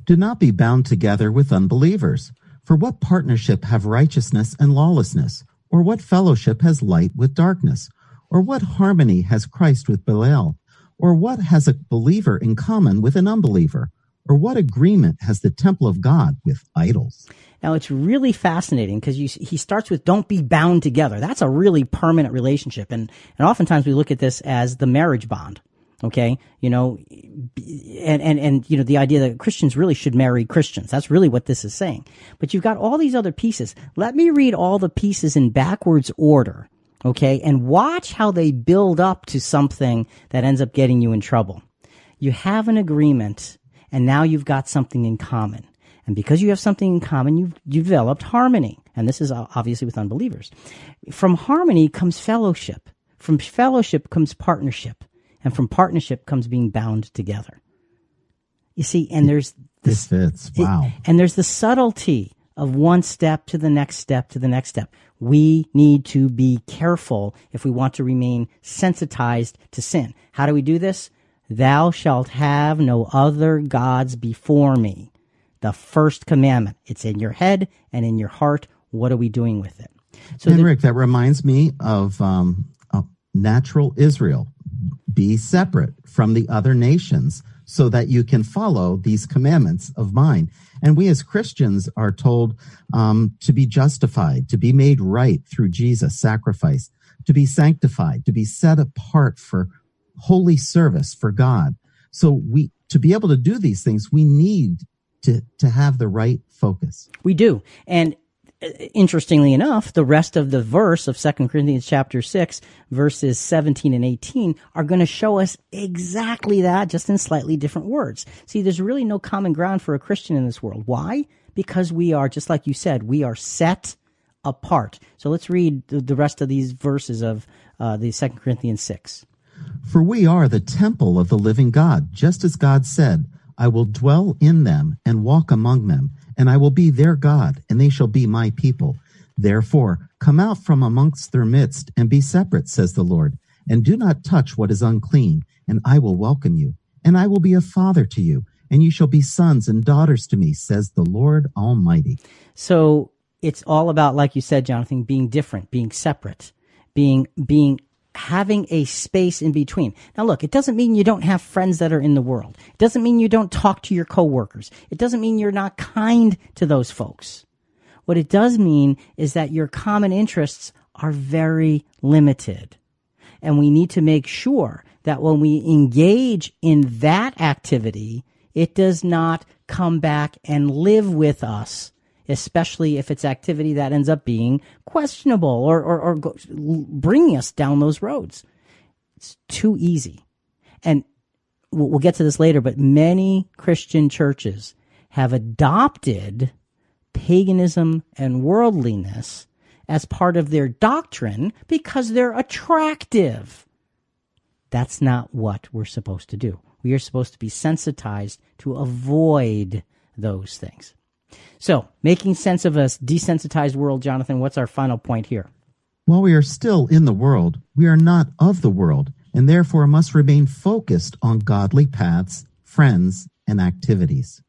[SPEAKER 3] Do not be bound together with unbelievers. For what partnership have righteousness and lawlessness? Or what fellowship has light with darkness? Or what harmony has Christ with Belial? Or what has a believer in common with an unbeliever? Or what agreement has the temple of God with idols?
[SPEAKER 2] Now it's really fascinating because he starts with don't be bound together. That's a really permanent relationship. And, and oftentimes we look at this as the marriage bond. Okay. You know, and, and, and, you know, the idea that Christians really should marry Christians. That's really what this is saying. But you've got all these other pieces. Let me read all the pieces in backwards order. Okay. And watch how they build up to something that ends up getting you in trouble. You have an agreement and now you've got something in common. And because you have something in common, you've, you've developed harmony. And this is obviously with unbelievers. From harmony comes fellowship. From fellowship comes partnership. And from partnership comes being bound together. You see, and there's
[SPEAKER 3] this, this fits. Wow.
[SPEAKER 2] It, and there's the subtlety of one step to the next step to the next step. We need to be careful if we want to remain sensitized to sin. How do we do this? Thou shalt have no other gods before me the first commandment. It's in your head and in your heart. What are we doing with it?
[SPEAKER 3] So, and the, Rick, that reminds me of, um, of natural Israel. Be separate from the other nations so that you can follow these commandments of mine. And we as Christians are told um, to be justified, to be made right through Jesus' sacrifice, to be sanctified, to be set apart for holy service for God. So we, to be able to do these things, we need to to have the right focus.
[SPEAKER 2] We do. And interestingly enough, the rest of the verse of 2 Corinthians chapter 6 verses 17 and 18 are going to show us exactly that just in slightly different words. See, there's really no common ground for a Christian in this world. Why? Because we are just like you said, we are set apart. So let's read the rest of these verses of uh, the 2 Corinthians 6.
[SPEAKER 3] For we are the temple of the living God, just as God said, I will dwell in them and walk among them, and I will be their God, and they shall be my people. Therefore, come out from amongst their midst and be separate, says the Lord, and do not touch what is unclean, and I will welcome you, and I will be a father to you, and you shall be sons and daughters to me, says the Lord Almighty.
[SPEAKER 2] So it's all about, like you said, Jonathan, being different, being separate, being, being having a space in between. Now look, it doesn't mean you don't have friends that are in the world. It doesn't mean you don't talk to your coworkers. It doesn't mean you're not kind to those folks. What it does mean is that your common interests are very limited. And we need to make sure that when we engage in that activity, it does not come back and live with us especially if it's activity that ends up being questionable or, or, or go, bringing us down those roads. It's too easy. And we'll, we'll get to this later, but many Christian churches have adopted paganism and worldliness as part of their doctrine because they're attractive. That's not what we're supposed to do. We are supposed to be sensitized to avoid those things. So, making sense of a desensitized world, Jonathan, what's our final point here?
[SPEAKER 3] While we are still in the world, we are not of the world, and therefore must remain focused on godly paths, friends, and activities.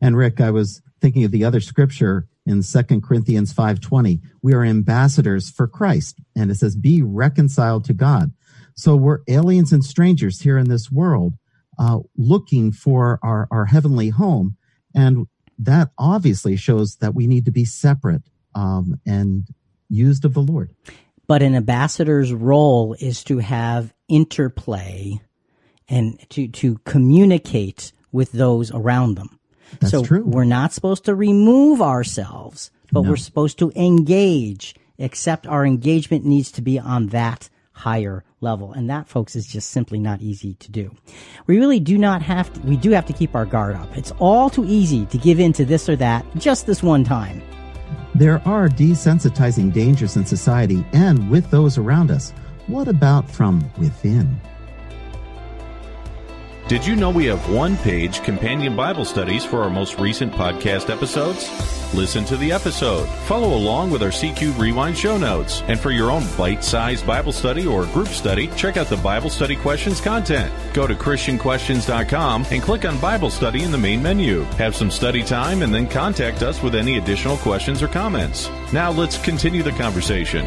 [SPEAKER 3] And Rick, I was thinking of the other scripture in 2 Corinthians 5:20. We are ambassadors for Christ, and it says be reconciled to God. So we're aliens and strangers here in this world, uh, looking for our, our heavenly home. And that obviously shows that we need to be separate um, and used of the Lord.
[SPEAKER 2] But an ambassador's role is to have interplay and to, to communicate with those around them.
[SPEAKER 3] That's
[SPEAKER 2] so
[SPEAKER 3] true.
[SPEAKER 2] we're not supposed to remove ourselves, but
[SPEAKER 3] No.
[SPEAKER 2] we're supposed to engage, except our engagement needs to be on that higher level. And that, folks, is just simply not easy to do. We really do not have to, we do have to keep our guard up. It's all too easy to give in to this or that just this one time.
[SPEAKER 3] There are desensitizing dangers in society and with those around us. What about from within?
[SPEAKER 1] Did you know we have one page companion Bible studies for our most recent podcast episodes? Listen to the episode, follow along with our CQ Rewind show notes, and for your own bite sized Bible study or group study, check out the Bible study questions content. Go to ChristianQuestions.com and click on Bible study in the main menu. Have some study time and then contact us with any additional questions or comments. Now let's continue the conversation.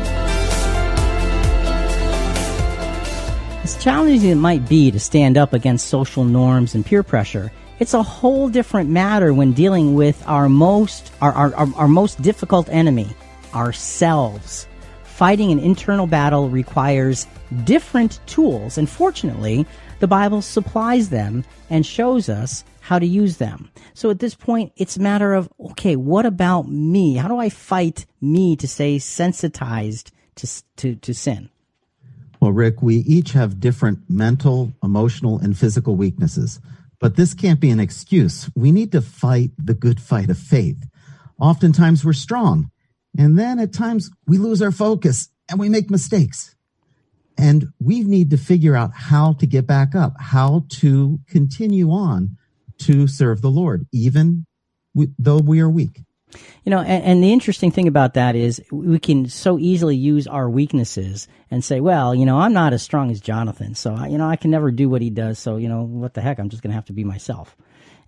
[SPEAKER 2] As challenging it might be to stand up against social norms and peer pressure, it's a whole different matter when dealing with our most our, our, our, our most difficult enemy, ourselves. Fighting an internal battle requires different tools, and fortunately, the Bible supplies them and shows us how to use them. So at this point, it's a matter of, okay, what about me? How do I fight me to stay sensitized to, to, to sin?
[SPEAKER 3] Well, Rick, we each have different mental, emotional, and physical weaknesses, but this can't be an excuse. We need to fight the good fight of faith. Oftentimes we're strong, and then at times we lose our focus and we make mistakes. And we need to figure out how to get back up, how to continue on to serve the Lord, even though we are weak.
[SPEAKER 2] You know, and, and the interesting thing about that is we can so easily use our weaknesses and say, well, you know, I'm not as strong as Jonathan, so I, you know, I can never do what he does. So, you know, what the heck? I'm just going to have to be myself.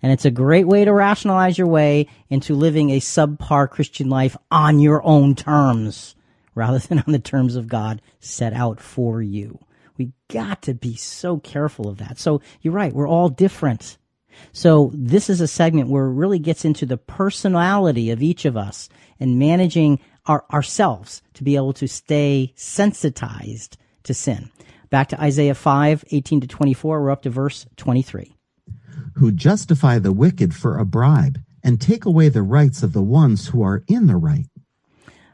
[SPEAKER 2] And it's a great way to rationalize your way into living a subpar Christian life on your own terms rather than on the terms of God set out for you. We got to be so careful of that. So you're right. We're all different. So this is a segment where it really gets into the personality of each of us and managing our, ourselves to be able to stay sensitized to sin. Back to Isaiah 5, 18 to 24. We're up to verse 23.
[SPEAKER 3] who justify the wicked for a bribe and take away the rights of the ones who are in the right.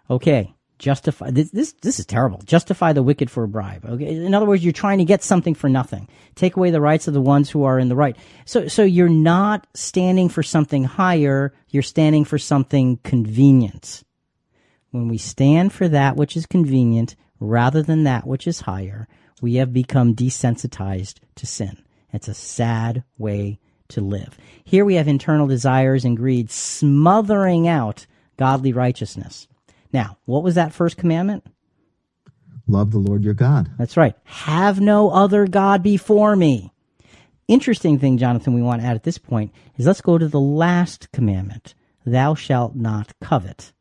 [SPEAKER 2] Okay. Justify this, this this is terrible. Justify the wicked for a bribe. Okay. In other words, you're trying to get something for nothing. Take away the rights of the ones who are in the right. So so you're not standing for something higher, you're standing for something convenient. When we stand for that which is convenient rather than that which is higher, we have become desensitized to sin. It's a sad way to live. Here we have internal desires and greed smothering out godly righteousness. Now, what was that first commandment?
[SPEAKER 3] Love the Lord your God.
[SPEAKER 2] That's right. Have no other God before me. Interesting thing, Jonathan, we want to add at this point is let's go to the last commandment. Thou shalt not covet.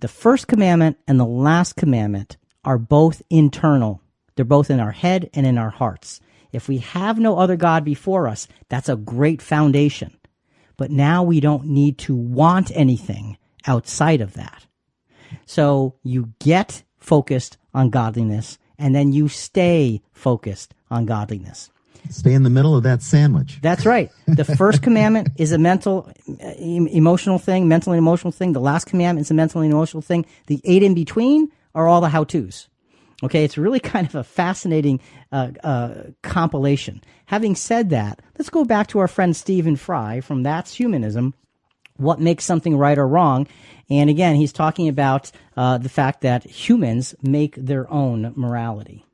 [SPEAKER 2] The first commandment and the last commandment are both internal. They're both in our head and in our hearts. If we have no other God before us, that's a great foundation. But now we don't need to want anything outside of that. So you get focused on godliness and then you stay focused on godliness.
[SPEAKER 3] Stay in the middle of that sandwich.
[SPEAKER 2] That's right. The first commandment is a mental, emotional thing, mental and emotional thing. The last commandment is a mental and emotional thing. The eight in between are all the how to's. Okay, it's really kind of a fascinating uh, uh, compilation. Having said that, let's go back to our friend Stephen Fry from That's Humanism. What makes something right or wrong? And again, he's talking about uh, the fact that humans make their own morality.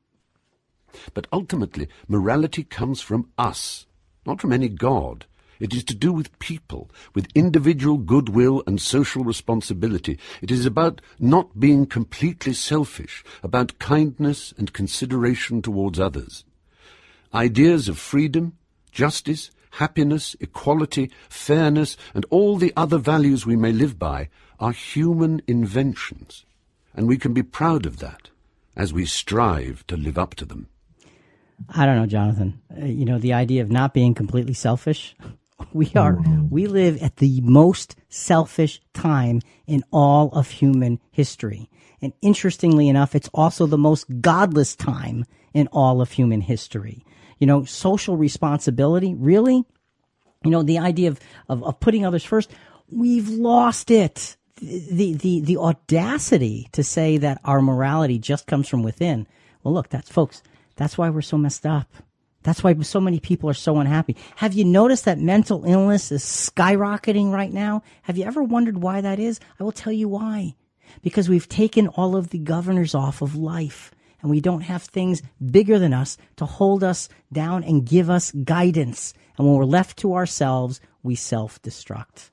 [SPEAKER 4] But ultimately, morality comes from us, not from any god. It is to do with people, with individual goodwill and social responsibility. It is about not being completely selfish, about kindness and consideration towards others. Ideas of freedom, justice, happiness, equality, fairness, and all the other values we may live by are human inventions, and we can be proud of that as we strive to live up to them.
[SPEAKER 2] I don't know, Jonathan. Uh, you know, the idea of not being completely selfish. We are, we live at the most selfish time in all of human history. And interestingly enough, it's also the most godless time in all of human history. You know, social responsibility, really? You know, the idea of, of, of putting others first, we've lost it. The, the, the audacity to say that our morality just comes from within. Well, look, that's folks, that's why we're so messed up. That's why so many people are so unhappy. Have you noticed that mental illness is skyrocketing right now? Have you ever wondered why that is? I will tell you why. Because we've taken all of the governors off of life and we don't have things bigger than us to hold us down and give us guidance. And when we're left to ourselves, we self destruct.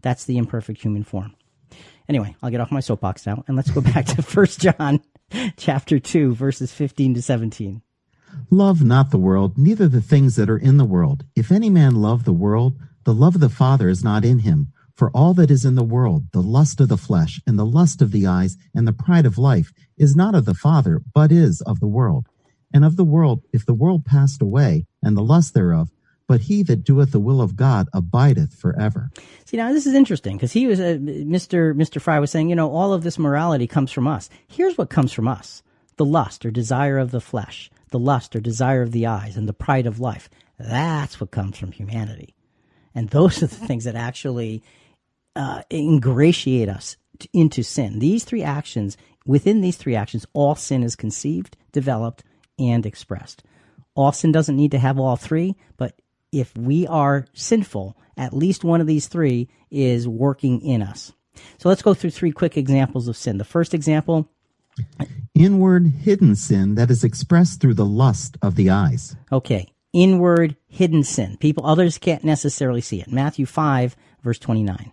[SPEAKER 2] That's the imperfect human form. Anyway, I'll get off my soapbox now and let's go back to First John chapter 2 verses 15 to 17.
[SPEAKER 3] Love not the world, neither the things that are in the world. If any man love the world, the love of the Father is not in him. For all that is in the world, the lust of the flesh, and the lust of the eyes, and the pride of life, is not of the Father, but is of the world. And of the world, if the world passed away, and the lust thereof, but he that doeth the will of God abideth forever.
[SPEAKER 2] See, now this is interesting because he was, uh, Mr. Mr. Fry was saying, you know, all of this morality comes from us. Here's what comes from us the lust or desire of the flesh, the lust or desire of the eyes, and the pride of life. That's what comes from humanity. And those are the things that actually uh, ingratiate us into sin. These three actions, within these three actions, all sin is conceived, developed, and expressed. All sin doesn't need to have all three, but if we are sinful, at least one of these three is working in us. So let's go through three quick examples of sin. The first example
[SPEAKER 3] Inward hidden sin that is expressed through the lust of the eyes.
[SPEAKER 2] Okay. Inward hidden sin. People, others can't necessarily see it. Matthew 5, verse 29.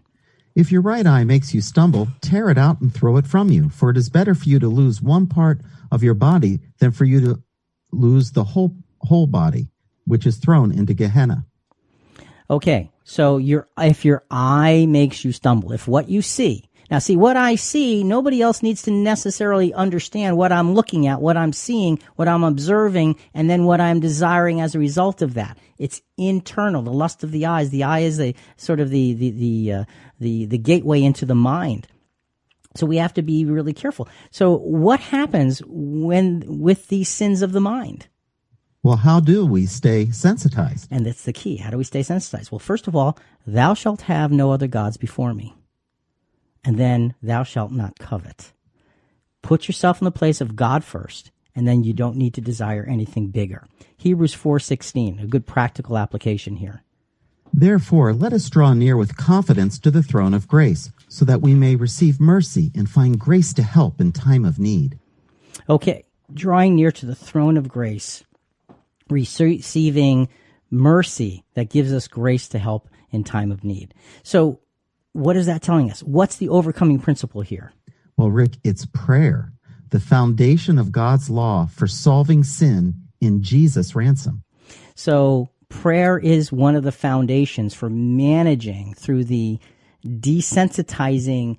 [SPEAKER 3] If your right eye makes you stumble, tear it out and throw it from you, for it is better for you to lose one part of your body than for you to lose the whole whole body, which is thrown into Gehenna.
[SPEAKER 2] Okay, so your if your eye makes you stumble, if what you see now, see, what I see, nobody else needs to necessarily understand what I'm looking at, what I'm seeing, what I'm observing, and then what I'm desiring as a result of that. It's internal, the lust of the eyes. The eye is the sort of the the the uh, the, the gateway into the mind. So we have to be really careful. So what happens when with these sins of the mind?
[SPEAKER 3] Well, how do we stay sensitized?
[SPEAKER 2] And that's the key. How do we stay sensitized? Well, first of all, thou shalt have no other gods before me and then thou shalt not covet. Put yourself in the place of God first, and then you don't need to desire anything bigger. Hebrews 4:16, a good practical application here.
[SPEAKER 3] Therefore, let us draw near with confidence to the throne of grace, so that we may receive mercy and find grace to help in time of need.
[SPEAKER 2] Okay, drawing near to the throne of grace, receiving mercy that gives us grace to help in time of need. So what is that telling us? What's the overcoming principle here?
[SPEAKER 3] Well, Rick, it's prayer, the foundation of God's law for solving sin in Jesus' ransom.
[SPEAKER 2] So, prayer is one of the foundations for managing through the desensitizing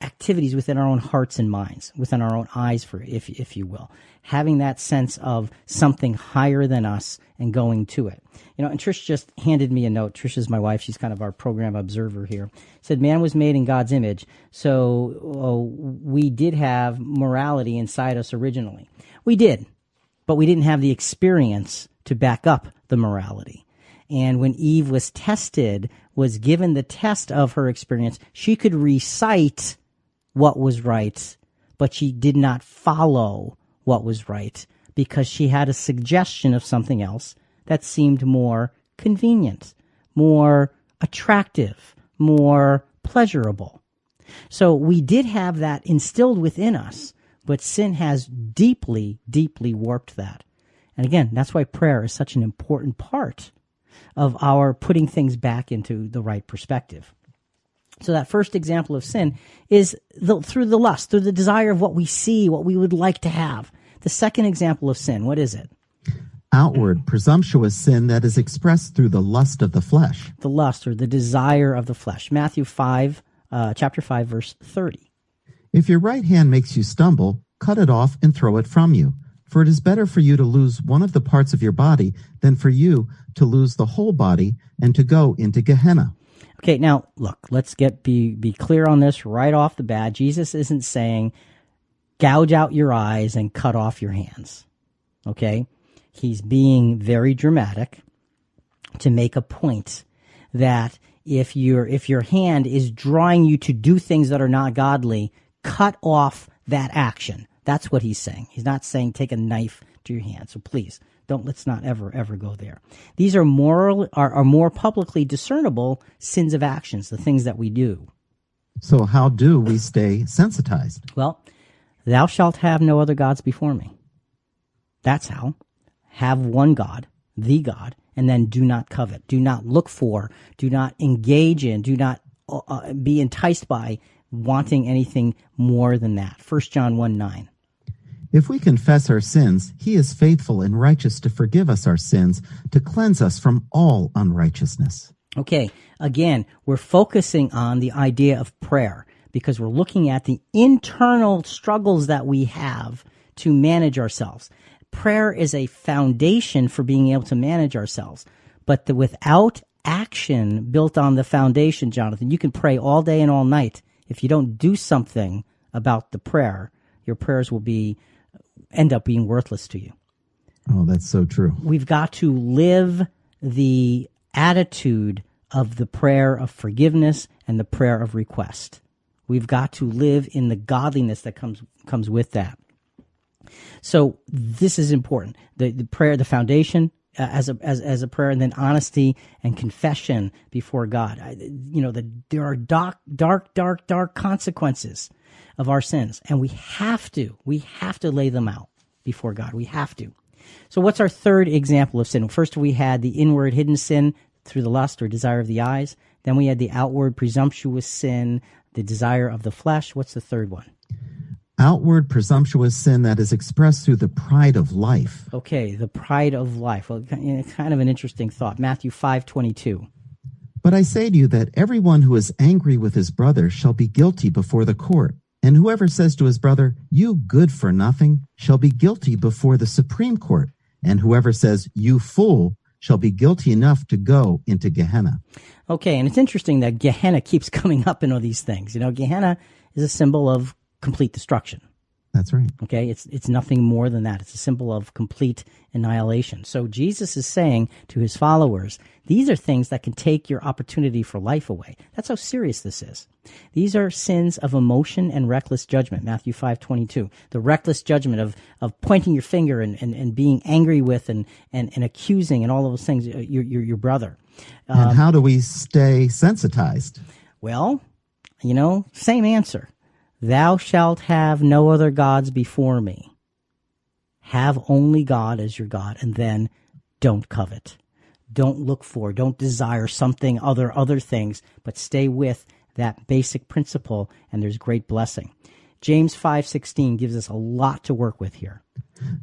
[SPEAKER 2] activities within our own hearts and minds, within our own eyes, for if if you will, having that sense of something higher than us and going to it. You know, and Trish just handed me a note. Trish is my wife; she's kind of our program observer here. Said, "Man was made in God's image, so oh, we did have morality inside us originally. We did, but we didn't have the experience to back up the morality." And when Eve was tested, was given the test of her experience, she could recite what was right, but she did not follow what was right because she had a suggestion of something else that seemed more convenient, more attractive, more pleasurable. So we did have that instilled within us, but sin has deeply, deeply warped that. And again, that's why prayer is such an important part of our putting things back into the right perspective. So that first example of sin is the, through the lust, through the desire of what we see, what we would like to have. The second example of sin, what is it?
[SPEAKER 3] Outward, presumptuous sin that is expressed through the lust of the flesh.
[SPEAKER 2] The lust or the desire of the flesh. Matthew 5, uh, chapter 5, verse 30.
[SPEAKER 3] If your right hand makes you stumble, cut it off and throw it from you. For it is better for you to lose one of the parts of your body than for you to lose the whole body and to go into Gehenna.
[SPEAKER 2] Okay, now look, let's get be be clear on this right off the bat. Jesus isn't saying gouge out your eyes and cut off your hands. Okay? He's being very dramatic to make a point that if your if your hand is drawing you to do things that are not godly, cut off that action. That's what he's saying. He's not saying take a knife to your hand. So please don't let's not ever ever go there. These are moral are, are more publicly discernible sins of actions, the things that we do.
[SPEAKER 3] So how do we stay sensitized?
[SPEAKER 2] Well, thou shalt have no other gods before me. That's how. Have one God, the God, and then do not covet. Do not look for, do not engage in, do not uh, uh be enticed by wanting anything more than that. 1 John 1 9.
[SPEAKER 3] If we confess our sins, he is faithful and righteous to forgive us our sins, to cleanse us from all unrighteousness.
[SPEAKER 2] Okay, again, we're focusing on the idea of prayer because we're looking at the internal struggles that we have to manage ourselves. Prayer is a foundation for being able to manage ourselves. But the, without action built on the foundation, Jonathan, you can pray all day and all night. If you don't do something about the prayer, your prayers will be end up being worthless to you.
[SPEAKER 3] Oh, that's so true.
[SPEAKER 2] We've got to live the attitude of the prayer of forgiveness and the prayer of request. We've got to live in the godliness that comes comes with that. So this is important. The, the prayer, the foundation uh, as a as, as a prayer, and then honesty and confession before God. I, you know, the, there are dark, dark, dark, dark consequences of our sins. And we have to, we have to lay them out before God. We have to. So what's our third example of sin? First, we had the inward hidden sin through the lust or desire of the eyes. Then we had the outward presumptuous sin, the desire of the flesh. What's the third one?
[SPEAKER 3] Outward presumptuous sin that is expressed through the pride of life.
[SPEAKER 2] Okay, the pride of life. Well, eh, kind of an interesting thought. Matthew 5 22.
[SPEAKER 3] But I say to you that everyone who is angry with his brother shall be guilty before the court. And whoever says to his brother, You good for nothing, shall be guilty before the Supreme Court. And whoever says, You fool, shall be guilty enough to go into Gehenna.
[SPEAKER 2] Okay, and it's interesting that Gehenna keeps coming up in all these things. You know, Gehenna is a symbol of complete destruction.
[SPEAKER 3] That's right.
[SPEAKER 2] Okay, it's it's nothing more than that. It's a symbol of complete annihilation. So Jesus is saying to his followers, these are things that can take your opportunity for life away. That's how serious this is. These are sins of emotion and reckless judgment. Matthew five twenty two. The reckless judgment of of pointing your finger and, and, and being angry with and, and, and accusing and all of those things uh, your your, your brother.
[SPEAKER 3] Um, and how do we stay sensitized?
[SPEAKER 2] Well, you know, same answer. Thou shalt have no other gods before me. Have only God as your God, and then don't covet. Don't look for, don't desire something other, other things, but stay with that basic principle, and there's great blessing. James 5:16 gives us a lot to work with here.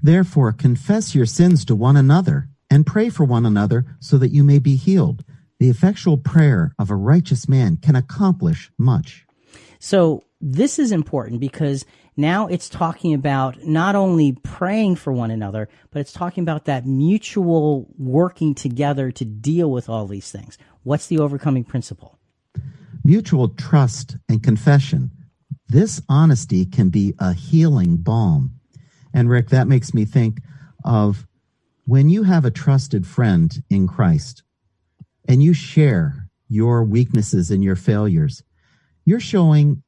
[SPEAKER 3] Therefore confess your sins to one another and pray for one another so that you may be healed. The effectual prayer of a righteous man can accomplish much.
[SPEAKER 2] So this is important because now it's talking about not only praying for one another, but it's talking about that mutual working together to deal with all these things. What's the overcoming principle?
[SPEAKER 3] Mutual trust and confession. This honesty can be a healing balm. And Rick, that makes me think of when you have a trusted friend in Christ and you share your weaknesses and your failures, you're showing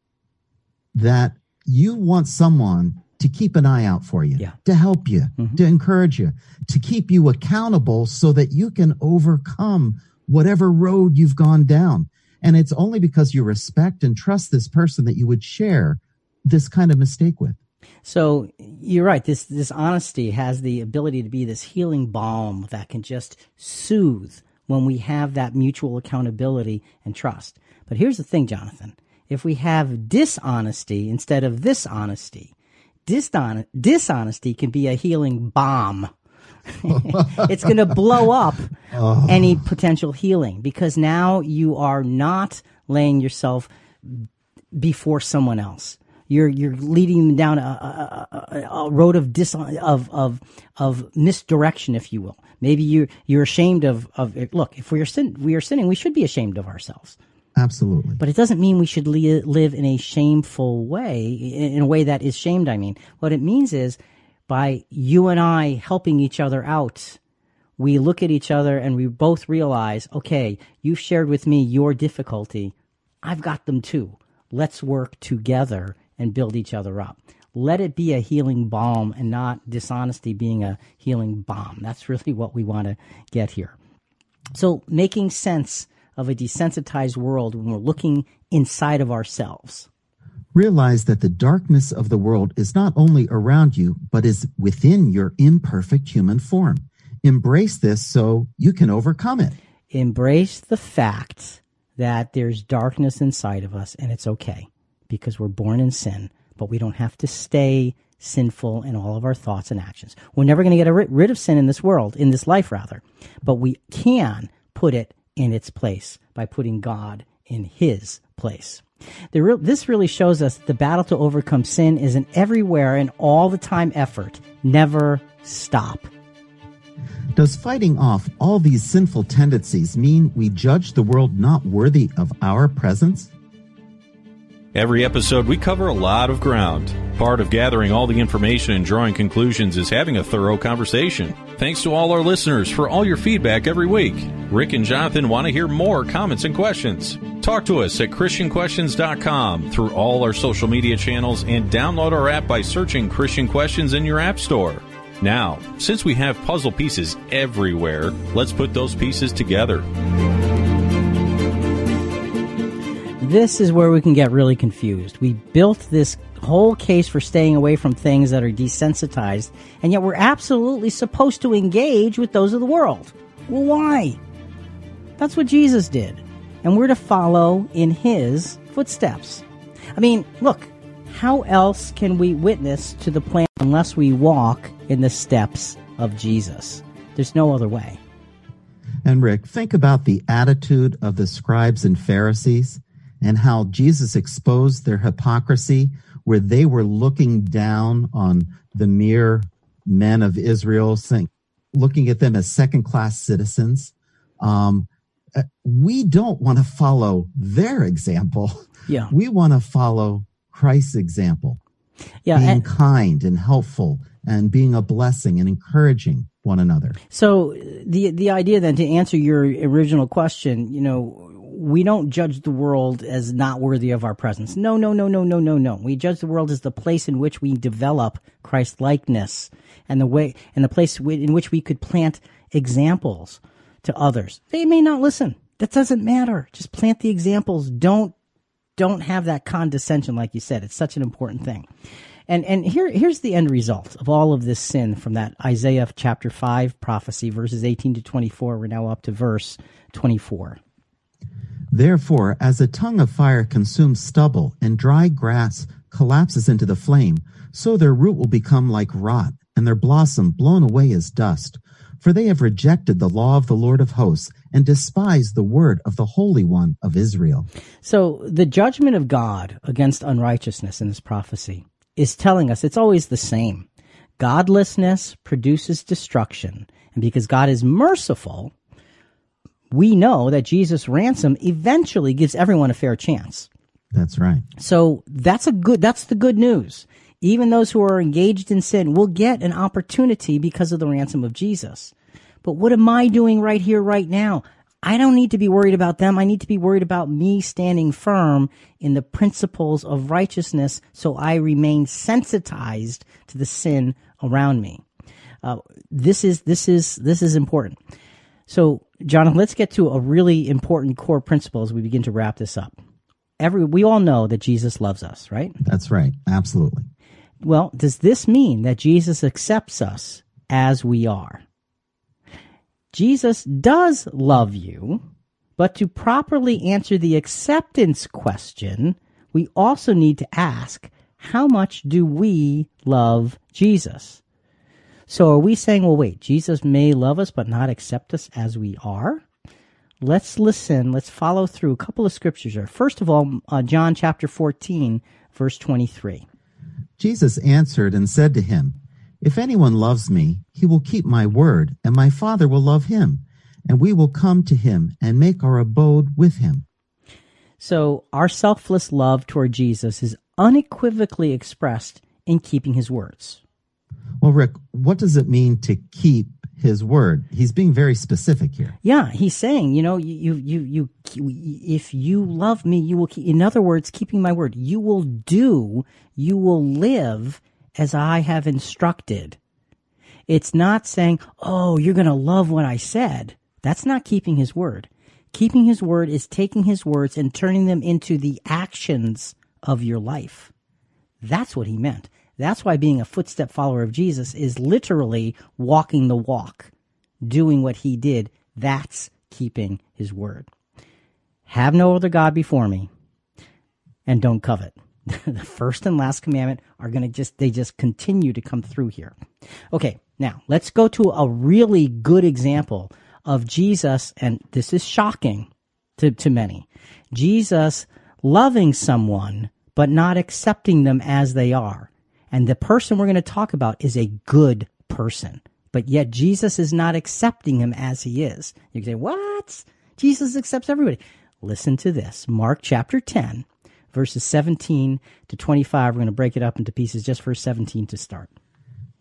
[SPEAKER 3] that you want someone to keep an eye out for you,
[SPEAKER 2] yeah.
[SPEAKER 3] to help you, mm-hmm. to encourage you, to keep you accountable so that you can overcome whatever road you've gone down. And it's only because you respect and trust this person that you would share this kind of mistake with.
[SPEAKER 2] So you're right. This this honesty has the ability to be this healing balm that can just soothe when we have that mutual accountability and trust. But here's the thing, Jonathan if we have dishonesty instead of this honesty. Dishon- dishonesty can be a healing bomb. it's going to blow up oh. any potential healing because now you are not laying yourself before someone else. you're you're leading them down a, a, a, a road of dis of of of misdirection, if you will. Maybe you you're ashamed of of look. If we are sin, we are sinning, we should be ashamed of ourselves.
[SPEAKER 3] Absolutely.
[SPEAKER 2] But it doesn't mean we should li- live in a shameful way, in a way that is shamed. I mean, what it means is by you and I helping each other out, we look at each other and we both realize, okay, you've shared with me your difficulty. I've got them too. Let's work together and build each other up. Let it be a healing balm and not dishonesty being a healing bomb. That's really what we want to get here. So making sense of a desensitized world when we're looking inside of ourselves.
[SPEAKER 3] Realize that the darkness of the world is not only around you, but is within your imperfect human form. Embrace this so you can overcome it.
[SPEAKER 2] Embrace the fact that there's darkness inside of us and it's okay because we're born in sin, but we don't have to stay sinful in all of our thoughts and actions. We're never going to get rid of sin in this world, in this life rather, but we can put it in its place by putting God in his place. This really shows us that the battle to overcome sin is an everywhere and all the time effort. Never stop.
[SPEAKER 3] Does fighting off all these sinful tendencies mean we judge the world not worthy of our presence?
[SPEAKER 1] Every episode, we cover a lot of ground. Part of gathering all the information and drawing conclusions is having a thorough conversation. Thanks to all our listeners for all your feedback every week. Rick and Jonathan want to hear more comments and questions. Talk to us at ChristianQuestions.com through all our social media channels and download our app by searching Christian Questions in your App Store. Now, since we have puzzle pieces everywhere, let's put those pieces together.
[SPEAKER 2] This is where we can get really confused. We built this whole case for staying away from things that are desensitized, and yet we're absolutely supposed to engage with those of the world. Well, why? That's what Jesus did, and we're to follow in his footsteps. I mean, look, how else can we witness to the plan unless we walk in the steps of Jesus? There's no other way.
[SPEAKER 3] And Rick, think about the attitude of the scribes and Pharisees and how Jesus exposed their hypocrisy, where they were looking down on the mere men of Israel, saying, looking at them as second class citizens. Um, uh, we don't want to follow their example.
[SPEAKER 2] Yeah.
[SPEAKER 3] We want to follow Christ's example.
[SPEAKER 2] Yeah.
[SPEAKER 3] Being
[SPEAKER 2] and-
[SPEAKER 3] kind and helpful and being a blessing and encouraging one another.
[SPEAKER 2] So the the idea then to answer your original question, you know, we don't judge the world as not worthy of our presence. No, no, no, no, no, no, no. We judge the world as the place in which we develop Christ likeness and the way and the place in which we could plant examples to others. They may not listen. That doesn't matter. Just plant the examples. Don't don't have that condescension like you said. It's such an important thing. And and here here's the end result of all of this sin from that Isaiah chapter 5 prophecy verses 18 to 24. We're now up to verse 24.
[SPEAKER 3] Therefore, as a tongue of fire consumes stubble and dry grass collapses into the flame, so their root will become like rot and their blossom blown away as dust. For they have rejected the law of the Lord of hosts and despised the word of the Holy One of Israel.
[SPEAKER 2] So the judgment of God against unrighteousness in this prophecy is telling us it's always the same. Godlessness produces destruction. And because God is merciful, we know that Jesus' ransom eventually gives everyone a fair chance.
[SPEAKER 3] That's right.
[SPEAKER 2] So that's a good, that's the good news. Even those who are engaged in sin will get an opportunity because of the ransom of Jesus. But what am I doing right here, right now? I don't need to be worried about them. I need to be worried about me standing firm in the principles of righteousness so I remain sensitized to the sin around me. Uh, this is, this is, this is important. So, Jonathan, let's get to a really important core principle as we begin to wrap this up. Every, we all know that Jesus loves us, right?
[SPEAKER 3] That's right. Absolutely.
[SPEAKER 2] Well, does this mean that Jesus accepts us as we are? Jesus does love you, but to properly answer the acceptance question, we also need to ask, how much do we love Jesus? So are we saying, well, wait, Jesus may love us, but not accept us as we are? Let's listen. Let's follow through a couple of scriptures here. First of all, uh, John chapter 14, verse 23.
[SPEAKER 3] Jesus answered and said to him, If anyone loves me, he will keep my word, and my Father will love him, and we will come to him and make our abode with him.
[SPEAKER 2] So our selfless love toward Jesus is unequivocally expressed in keeping his words.
[SPEAKER 3] Well, Rick, what does it mean to keep his word? He's being very specific here.
[SPEAKER 2] Yeah, he's saying, you know, you, you, you, you, if you love me, you will keep, in other words, keeping my word, you will do, you will live as I have instructed. It's not saying, oh, you're going to love what I said. That's not keeping his word. Keeping his word is taking his words and turning them into the actions of your life. That's what he meant. That's why being a footstep follower of Jesus is literally walking the walk, doing what he did. That's keeping his word. Have no other God before me and don't covet. the first and last commandment are going to just, they just continue to come through here. Okay. Now let's go to a really good example of Jesus. And this is shocking to, to many. Jesus loving someone, but not accepting them as they are. And the person we're going to talk about is a good person. But yet Jesus is not accepting him as he is. You can say, what? Jesus accepts everybody. Listen to this. Mark chapter 10, verses 17 to 25. We're going to break it up into pieces just for 17 to start.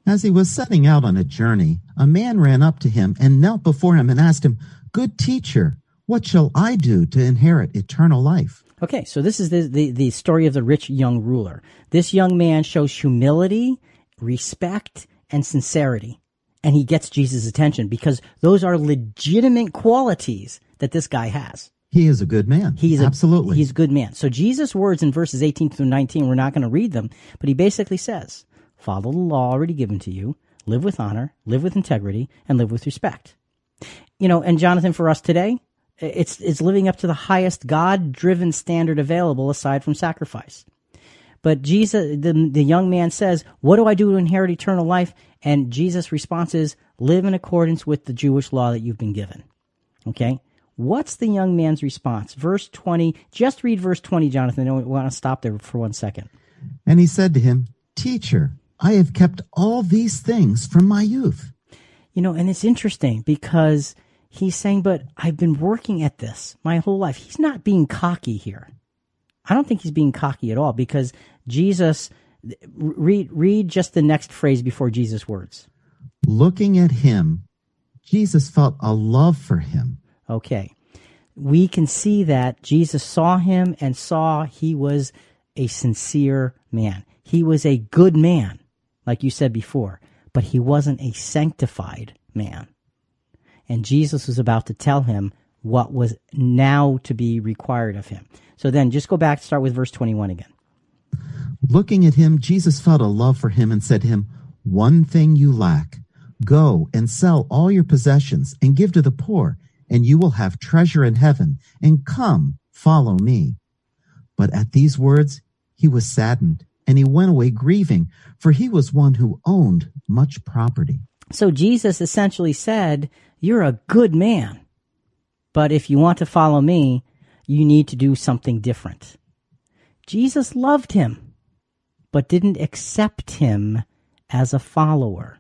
[SPEAKER 3] As he was setting out on a journey, a man ran up to him and knelt before him and asked him, Good teacher, what shall I do to inherit eternal life?
[SPEAKER 2] Okay, so this is the, the, the story of the rich young ruler. This young man shows humility, respect, and sincerity. And he gets Jesus' attention because those are legitimate qualities that this guy has.
[SPEAKER 3] He is a good man.
[SPEAKER 2] He's a,
[SPEAKER 3] absolutely.
[SPEAKER 2] he's a good man. So Jesus' words in verses 18 through 19, we're not going to read them, but he basically says, follow the law already given to you, live with honor, live with integrity, and live with respect. You know, and Jonathan, for us today, it's it's living up to the highest God-driven standard available aside from sacrifice. But Jesus, the, the young man says, What do I do to inherit eternal life? And Jesus' response is, Live in accordance with the Jewish law that you've been given. Okay? What's the young man's response? Verse 20. Just read verse 20, Jonathan. I want to stop there for one second.
[SPEAKER 3] And he said to him, Teacher, I have kept all these things from my youth.
[SPEAKER 2] You know, and it's interesting because he's saying, but I've been working at this my whole life. He's not being cocky here. I don't think he's being cocky at all because Jesus, read, read just the next phrase before Jesus' words.
[SPEAKER 3] Looking at him, Jesus felt a love for him.
[SPEAKER 2] Okay. We can see that Jesus saw him and saw he was a sincere man. He was a good man, like you said before, but he wasn't a sanctified man and Jesus was about to tell him what was now to be required of him. So then just go back, start with verse 21 again.
[SPEAKER 3] Looking at him, Jesus felt a love for him and said to him, One thing you lack. Go and sell all your possessions and give to the poor, and you will have treasure in heaven. And come, follow me. But at these words, he was saddened, and he went away grieving, for he was one who owned much property.
[SPEAKER 2] So Jesus essentially said, you're a good man. But if you want to follow me, you need to do something different. Jesus loved him, but didn't accept him as a follower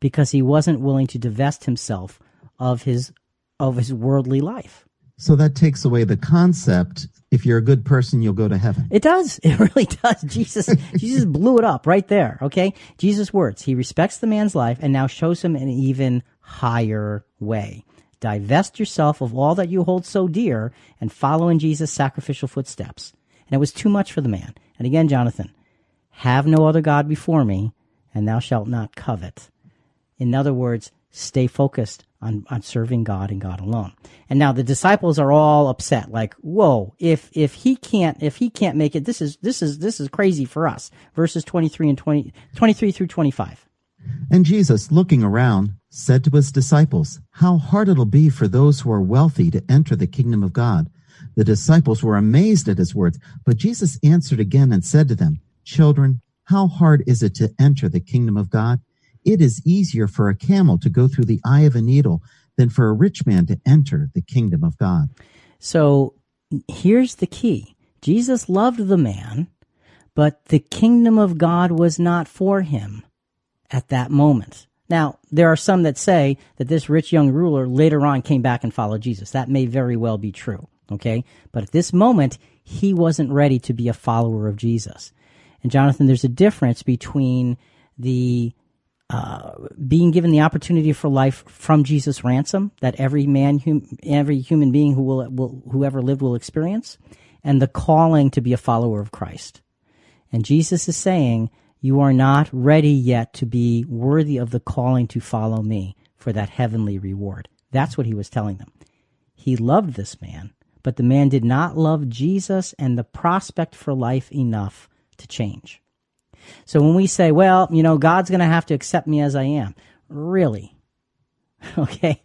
[SPEAKER 2] because he wasn't willing to divest himself of his of his worldly life.
[SPEAKER 3] So that takes away the concept if you're a good person you'll go to heaven.
[SPEAKER 2] It does. It really does. Jesus Jesus blew it up right there, okay? Jesus words, he respects the man's life and now shows him an even higher way. Divest yourself of all that you hold so dear and follow in Jesus' sacrificial footsteps. And it was too much for the man. And again, Jonathan, have no other God before me, and thou shalt not covet. In other words, stay focused on, on serving God and God alone. And now the disciples are all upset, like, whoa, if, if he can't, if he can't make it, this is, this is, this is crazy for us. Verses 23 and 20, 23 through 25.
[SPEAKER 3] And Jesus, looking around, said to his disciples, How hard it'll be for those who are wealthy to enter the kingdom of God. The disciples were amazed at his words, but Jesus answered again and said to them, Children, how hard is it to enter the kingdom of God? It is easier for a camel to go through the eye of a needle than for a rich man to enter the kingdom of God.
[SPEAKER 2] So here's the key Jesus loved the man, but the kingdom of God was not for him at that moment. Now, there are some that say that this rich young ruler later on came back and followed Jesus. That may very well be true. Okay. But at this moment, he wasn't ready to be a follower of Jesus. And Jonathan, there's a difference between the uh, being given the opportunity for life from Jesus' ransom that every man, hum, every human being who will, will, whoever lived will experience, and the calling to be a follower of Christ. And Jesus is saying, you are not ready yet to be worthy of the calling to follow me for that heavenly reward. That's what he was telling them. He loved this man, but the man did not love Jesus and the prospect for life enough to change. So when we say, well, you know, God's going to have to accept me as I am, really? Okay.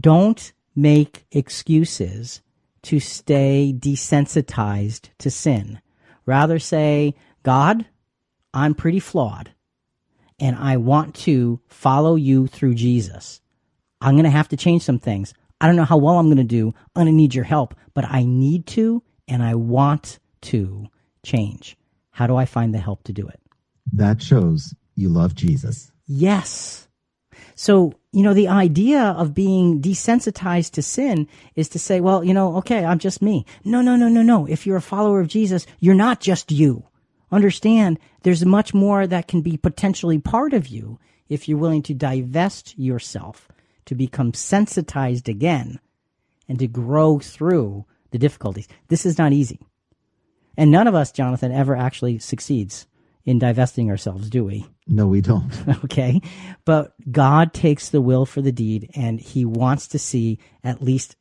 [SPEAKER 2] Don't make excuses to stay desensitized to sin. Rather say, God, I'm pretty flawed and I want to follow you through Jesus. I'm going to have to change some things. I don't know how well I'm going to do. I'm going to need your help, but I need to and I want to change. How do I find the help to do it?
[SPEAKER 3] That shows you love Jesus.
[SPEAKER 2] Yes. So, you know, the idea of being desensitized to sin is to say, well, you know, okay, I'm just me. No, no, no, no, no. If you're a follower of Jesus, you're not just you. Understand there's much more that can be potentially part of you if you're willing to divest yourself, to become sensitized again, and to grow through the difficulties. This is not easy. And none of us, Jonathan, ever actually succeeds in divesting ourselves, do we?
[SPEAKER 3] No, we don't.
[SPEAKER 2] okay. But God takes the will for the deed and he wants to see at least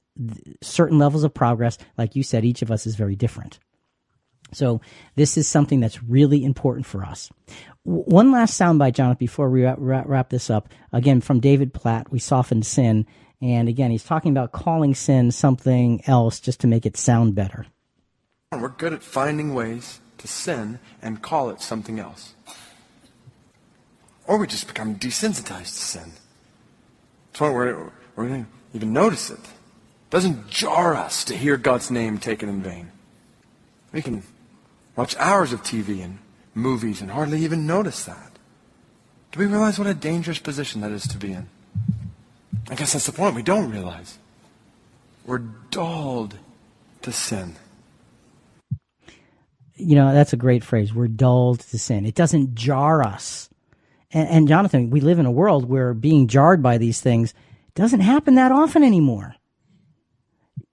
[SPEAKER 2] certain levels of progress. Like you said, each of us is very different. So this is something that's really important for us. One last soundbite, Jonathan, before we wrap this up. Again, from David Platt, we soften sin. And again, he's talking about calling sin something else just to make it sound better.
[SPEAKER 6] We're good at finding ways to sin and call it something else. Or we just become desensitized to sin. To the where we don't even notice it. It doesn't jar us to hear God's name taken in vain. We can watch hours of TV and movies and hardly even notice that. Do we realize what a dangerous position that is to be in? I guess that's the point. We don't realize. We're dulled to sin
[SPEAKER 2] you know, that's a great phrase. We're dulled to sin. It doesn't jar us. And, and, Jonathan, we live in a world where being jarred by these things doesn't happen that often anymore.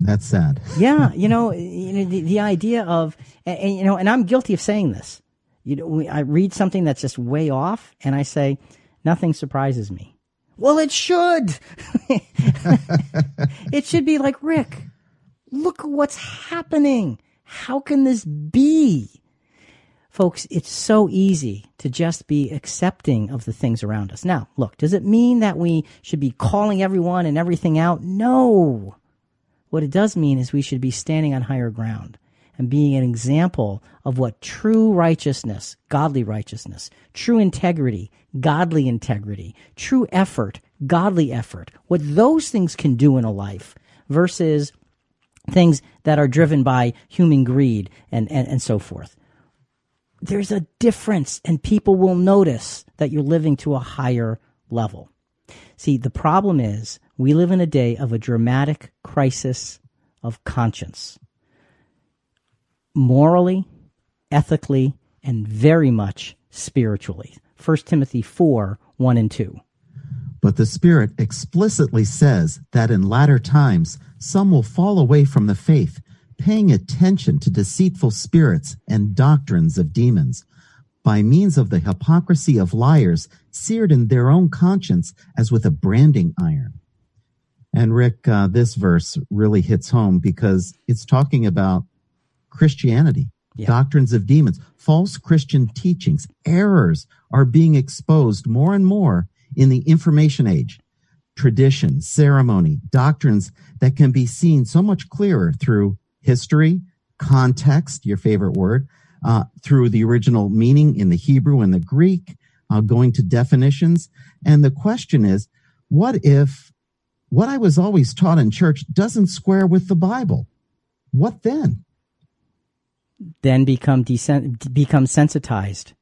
[SPEAKER 3] That's sad.
[SPEAKER 2] yeah, you know, you know the, the idea of, and, and, you know, and I'm guilty of saying this. You know, I read something that's just way off, and I say, nothing surprises me. Well, it should. it should be like Rick. Look what's happening. How can this be? Folks, it's so easy to just be accepting of the things around us. Now, look, does it mean that we should be calling everyone and everything out? No. What it does mean is we should be standing on higher ground and being an example of what true righteousness, godly righteousness, true integrity, godly integrity, true effort, godly effort, what those things can do in a life versus things that are driven by human greed and, and, and so forth. There's a difference, and people will notice that you're living to a higher level. See, the problem is we live in a day of a dramatic crisis of conscience. Morally, ethically, and very much spiritually. 1 Timothy 4 1 and 2.
[SPEAKER 3] But the Spirit explicitly says that in latter times some will fall away from the faith, paying attention to deceitful spirits and doctrines of demons, by means of the hypocrisy of liars seared in their own conscience as with a branding iron. And Rick, uh, this verse really hits home because it's talking about Christianity, yeah. doctrines of demons, false Christian teachings, errors are being exposed more and more in the information age. Tradition, ceremony, doctrines that can be seen so much clearer through history, context, your favorite word, uh, through the original meaning in the Hebrew and the Greek, uh, going to definitions. And the question is, what if what I was always taught in church doesn't square with the Bible? What then?
[SPEAKER 2] then become desen- become sensitized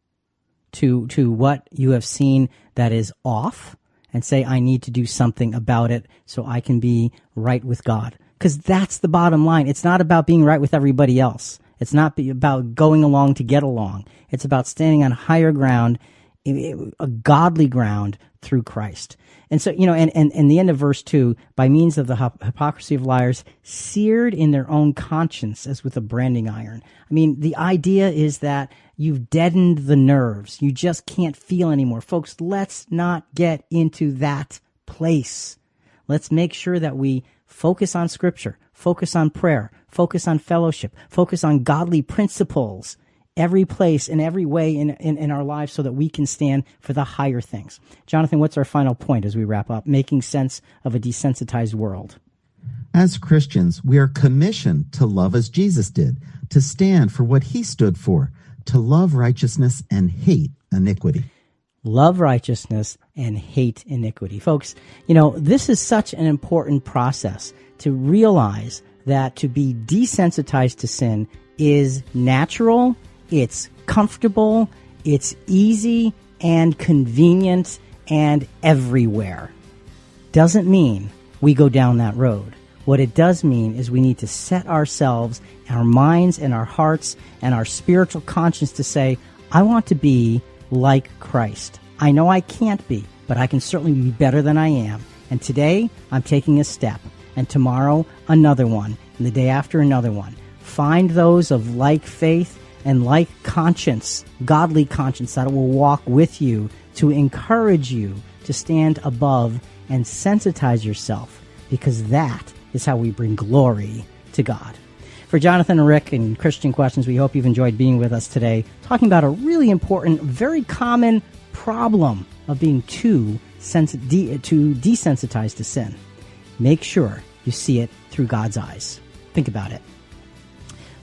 [SPEAKER 2] to to what you have seen that is off and say I need to do something about it so I can be right with God because that's the bottom line it's not about being right with everybody else it's not about going along to get along it's about standing on higher ground a godly ground through Christ. And so, you know, and, and, and the end of verse 2 by means of the hypocrisy of liars, seared in their own conscience as with a branding iron. I mean, the idea is that you've deadened the nerves. You just can't feel anymore. Folks, let's not get into that place. Let's make sure that we focus on scripture, focus on prayer, focus on fellowship, focus on godly principles every place and every way in, in, in, our lives so that we can stand for the higher things. Jonathan, what's our final point as we wrap up? Making sense of a desensitized world.
[SPEAKER 3] As Christians, we are commissioned to love as Jesus did, to stand for what he stood for, to love righteousness and hate iniquity.
[SPEAKER 2] Love righteousness and hate iniquity. Folks, you know, this is such an important process to realize that to be desensitized to sin is natural it's comfortable, it's easy and convenient and everywhere. Doesn't mean we go down that road. What it does mean is we need to set ourselves, our minds and our hearts and our spiritual conscience to say, I want to be like Christ. I know I can't be, but I can certainly be better than I am. And today I'm taking a step, and tomorrow another one, and the day after another one. Find those of like faith and like conscience, godly conscience that will walk with you to encourage you to stand above and sensitize yourself because that is how we bring glory to God. For Jonathan and Rick and Christian Questions, we hope you've enjoyed being with us today, talking about a really important, very common problem of being too, sens- de- too desensitized to sin. Make sure you see it through God's eyes. Think about it.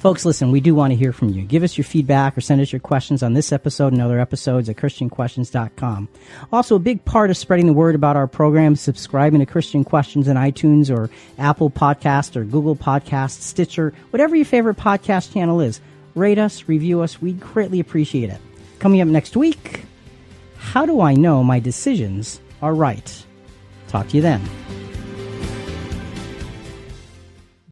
[SPEAKER 2] Folks, listen, we do want to hear from you. Give us your feedback or send us your questions on this episode and other episodes at ChristianQuestions.com. Also, a big part of spreading the word about our program is subscribing to Christian Questions in iTunes or Apple Podcast or Google Podcast, Stitcher, whatever your favorite podcast channel is. Rate us, review us. We'd greatly appreciate it. Coming up next week, how do I know my decisions are right? Talk to you then.